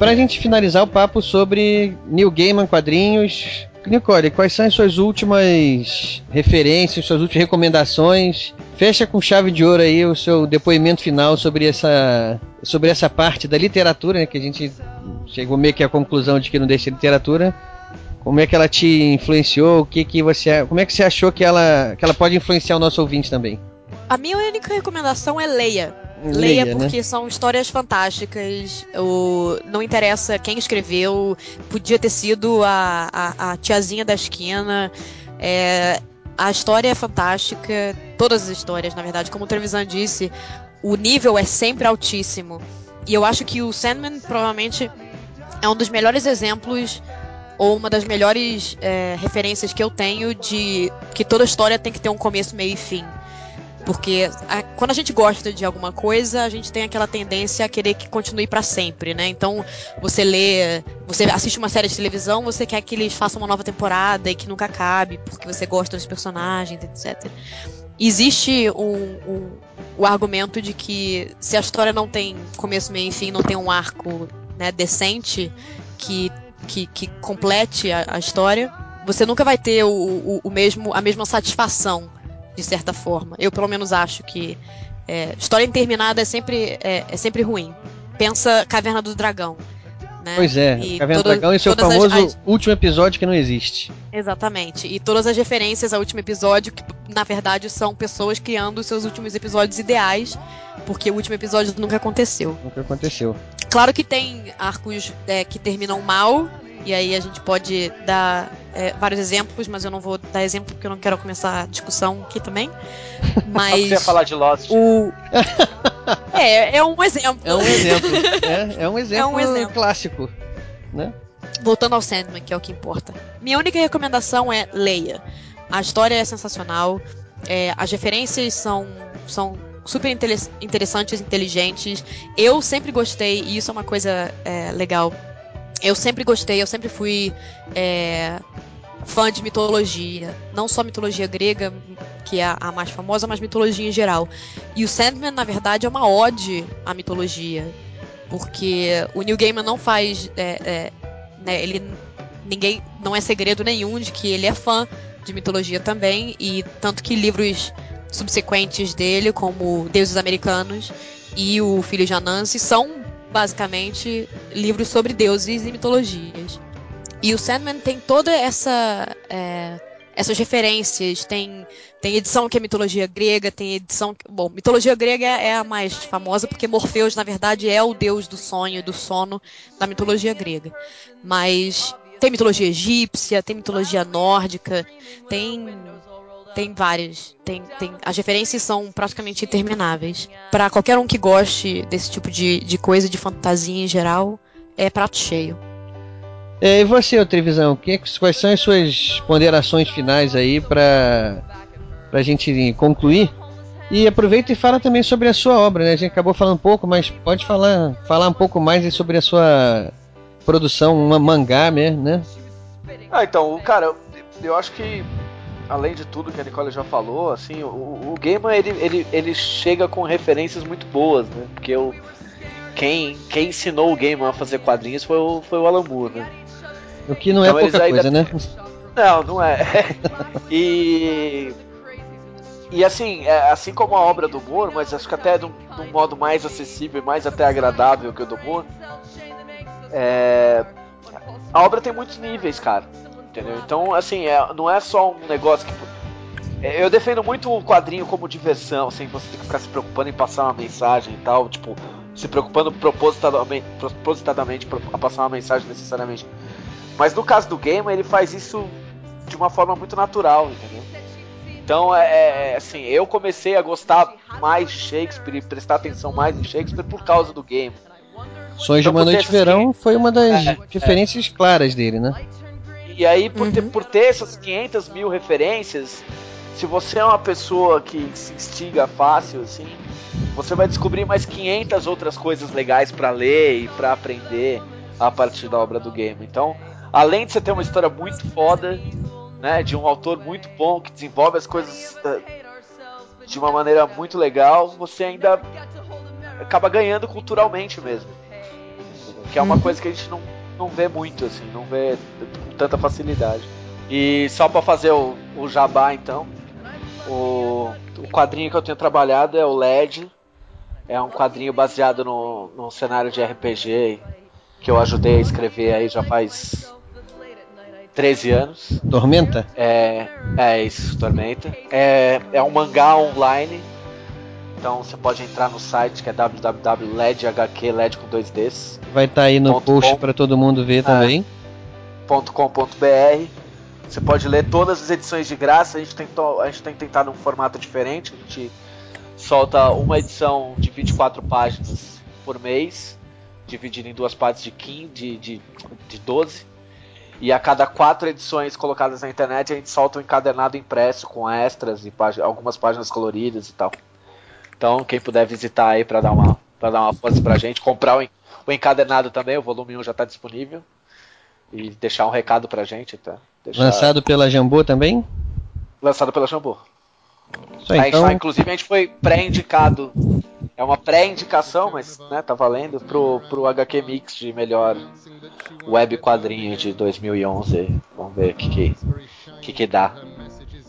Pra gente finalizar o papo sobre New Gaiman quadrinhos, Nicole, quais são as suas últimas referências, suas últimas recomendações? Fecha com chave de ouro aí o seu depoimento final sobre essa, sobre essa parte da literatura, né, que a gente chegou meio que à conclusão de que não deixa literatura. Como é que ela te influenciou? O que que você, como é que você achou que ela, que ela pode influenciar o nosso ouvinte também?
A minha única recomendação é leia.
Leia,
Leia,
né?
porque são histórias fantásticas. O, não interessa quem escreveu, podia ter sido a, a, a tiazinha da esquina. É, a história é fantástica, todas as histórias, na verdade. Como o Trevisan disse, o nível é sempre altíssimo. E eu acho que o Sandman provavelmente é um dos melhores exemplos ou uma das melhores é, referências que eu tenho de que toda história tem que ter um começo, meio e fim. Porque a- quando a gente gosta de alguma coisa, a gente tem aquela tendência a querer que continue pra sempre, né? Então, você lê, você assiste uma série de televisão, você quer que eles façam uma nova temporada e que nunca acabe, porque você gosta dos personagens, etc. Existe um, um- o argumento de que se a história não tem começo, meio e fim, não tem um arco né, decente que, que, que complete a, a história, você nunca vai ter o, o, o mesmo, a mesma satisfação de certa forma. Eu pelo menos acho que é, história interminada é sempre, é, é sempre ruim. Pensa Caverna do Dragão. Né?
Pois é,
E
Caverna do
toda-
Dragão e seu
todas as-
famoso
as-
último episódio que não existe.
Exatamente. E todas as referências ao último episódio, que na verdade são pessoas criando os seus últimos episódios ideais, porque o último episódio nunca aconteceu.
Nunca aconteceu.
Claro que tem arcos é, que terminam mal, e aí a gente pode dar é, vários exemplos, mas eu não vou dar exemplo porque eu não quero começar a discussão aqui também. Mas.
você ia falar de Lost.
O... é, é um exemplo.
É um exemplo. é, é um exemplo,
É um exemplo.
clássico. Né?
Voltando ao Sandman, que é o que importa. Minha única recomendação é leia. A história é sensacional, é, as referências são, são super interessantes, inteligentes. Eu sempre gostei, e isso é uma coisa é, legal. Eu sempre gostei, eu sempre fui é, fã de mitologia. Não só mitologia grega, que é a, mais famosa, mas mitologia em geral. E o Sandman, na verdade, é uma ode à mitologia. Porque o Neil Gaiman não faz. é, é, né, ele ninguém não é segredo nenhum de que ele é fã de mitologia também e tanto que livros subsequentes dele como Deuses Americanos e o Filho de Anansi são basicamente livros sobre deuses e mitologias. E o Sandman tem toda essa é, essas referências. Tem tem edição que é mitologia grega tem edição bom mitologia grega é a mais famosa porque Morpheus na verdade é o deus do sonho e do sono da mitologia grega. Mas tem mitologia egípcia, tem mitologia nórdica, tem tem várias. Tem, tem, as referências são praticamente intermináveis. Para qualquer um que goste desse tipo de, de coisa, de fantasia em geral, é prato cheio.
É, e você, ô Trevisão, que, quais são as suas ponderações finais aí para a gente concluir? E aproveita e fala também sobre a sua obra, né? A gente acabou falando um pouco, mas pode falar, falar um pouco mais sobre a sua produção, uma mangá mesmo, né?
Ah, então, cara, eu acho que além de tudo que a Nicole já falou, assim, o, o Gaiman ele, ele, ele chega com referências muito boas, né? Porque eu, quem, quem ensinou o Gaiman a fazer quadrinhos foi o, foi o Alan Moore, né?
O que não é
Então, eles
pouca
ainda-
coisa, né?
Não, não é. e. E assim, é, assim como a obra do Moore, mas acho que até de um, de um modo mais acessível e mais até agradável que o do Moore, é, a obra tem muitos níveis, cara. Entendeu? Então, assim, é- não é só um negócio que. é, Eu defendo muito o quadrinho como diversão, sem você ter que ficar se preocupando em passar uma mensagem e tal, tipo, se preocupando propositadamente, propositadamente pra pra passar uma mensagem necessariamente. Mas no caso do game, ele faz isso de uma forma muito natural, entendeu? Então, é, é, assim, eu comecei a gostar mais de Shakespeare e prestar atenção mais em Shakespeare por causa do game.
Sonhos de
Então,
uma
por
Noite de Verão foi uma das
É,
referências claras dele, né?
E aí, por, ter, por ter essas 500 mil referências, se você é uma pessoa que se instiga fácil, assim, você vai descobrir mais 500 outras coisas legais pra ler e pra aprender a partir da obra do game. Então, além de você ter uma história muito foda, né, de um autor muito bom que desenvolve as coisas eh, de uma maneira muito legal, você ainda acaba ganhando culturalmente mesmo. Que é uma coisa que a gente não, não vê muito, assim, não vê tanta facilidade. E só pra fazer o, o jabá, então, o, o quadrinho que eu tenho trabalhado é o LED. É um quadrinho baseado no, no cenário de RPG que eu ajudei a escrever aí já faz 13 anos.
Tormenta?
É, é isso, Tormenta. É, é um mangá online. Então você pode entrar no site que é www.ledhq, LED com dois Ds.
Vai estar aí no post para todo mundo ver também.
.com.br. Você pode ler todas as edições de graça. A gente, tentou, a gente tem tentado um formato diferente. A gente solta uma edição de 24 páginas por mês, dividido em duas partes de 15, de, de, de 12. E a cada quatro edições colocadas na internet, a gente solta um encadernado impresso com extras e algumas páginas coloridas e tal. Então, quem puder visitar aí para dar uma para dar uma força pra gente, comprar o, o encadernado também, o volume 1 já tá disponível. E deixar um recado pra gente, tá? Deixar-
Lançado pela Jambô também?
lançado pela Shampoo.
Isso aí, então,
tá- inclusive a gente foi pré-indicado. É uma pré-indicação, mas né, tá valendo pro, pro HQ Mix de melhor web quadrinho de 2011. Vamos ver o que que, que que dá.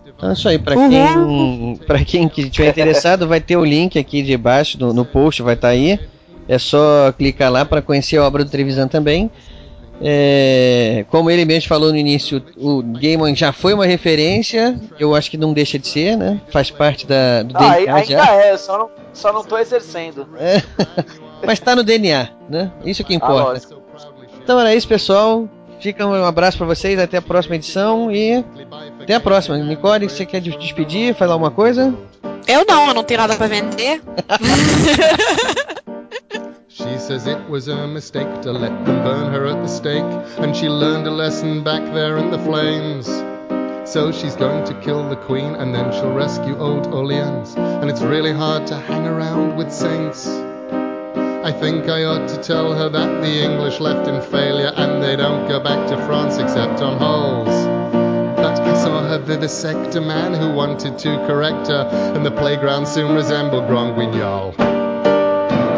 então é isso aí. Para quem, pra quem que estiver interessado, vai ter o link aqui debaixo no, no post, vai estar aí. É só clicar lá para conhecer a obra do Trevisan também. É, como ele mesmo falou no início, o Gaiman já foi uma referência. Eu acho que não deixa de ser, né? Faz parte da, do
Ah,
DNA
ainda
já.
é, só não, só não tô exercendo.
É. Mas tá no DNA, né? Isso que
Ah,
importa.
lógico.
Então era isso, pessoal. Fica um abraço para vocês, até a próxima edição e até a próxima. Nicole, você quer des- despedir, falar alguma coisa?
Eu não, eu não tenho nada pra vender.
She says it was a mistake to let them burn her at the stake, and she learned a lesson back there in the flames. So she's going to kill the queen and then she'll rescue old Orleans. And it's really hard to hang around with saints. I think I ought to tell her that the English left in failure and they don't go back to France except on holes. But I saw her vivisect a man who wanted to correct her, and the playground soon resembled Grand Guignol.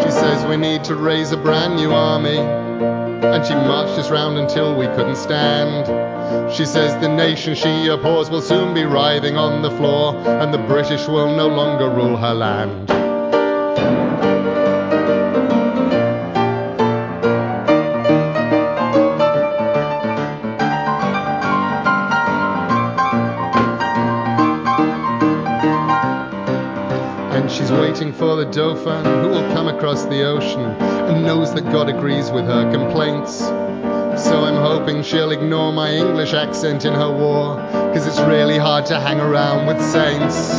She says we need to raise a brand new army, and she marched us round until we couldn't stand. She says the nation she abhors will soon be writhing on the floor, and the British will no longer rule her land. Waiting for the Dauphin who will come across the ocean and knows that God agrees with her complaints. So I'm hoping she'll ignore my English accent in her war, cause it's really hard to hang around with saints.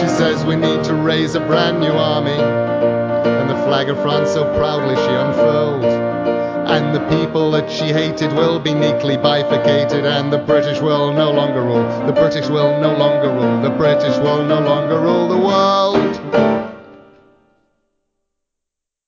She says we need to raise a brand new army, and the flag of France so proudly she unfurled. And the people that she hated will be neatly bifurcated, and the British will no longer rule. The British will no longer rule. The British will no longer rule the world.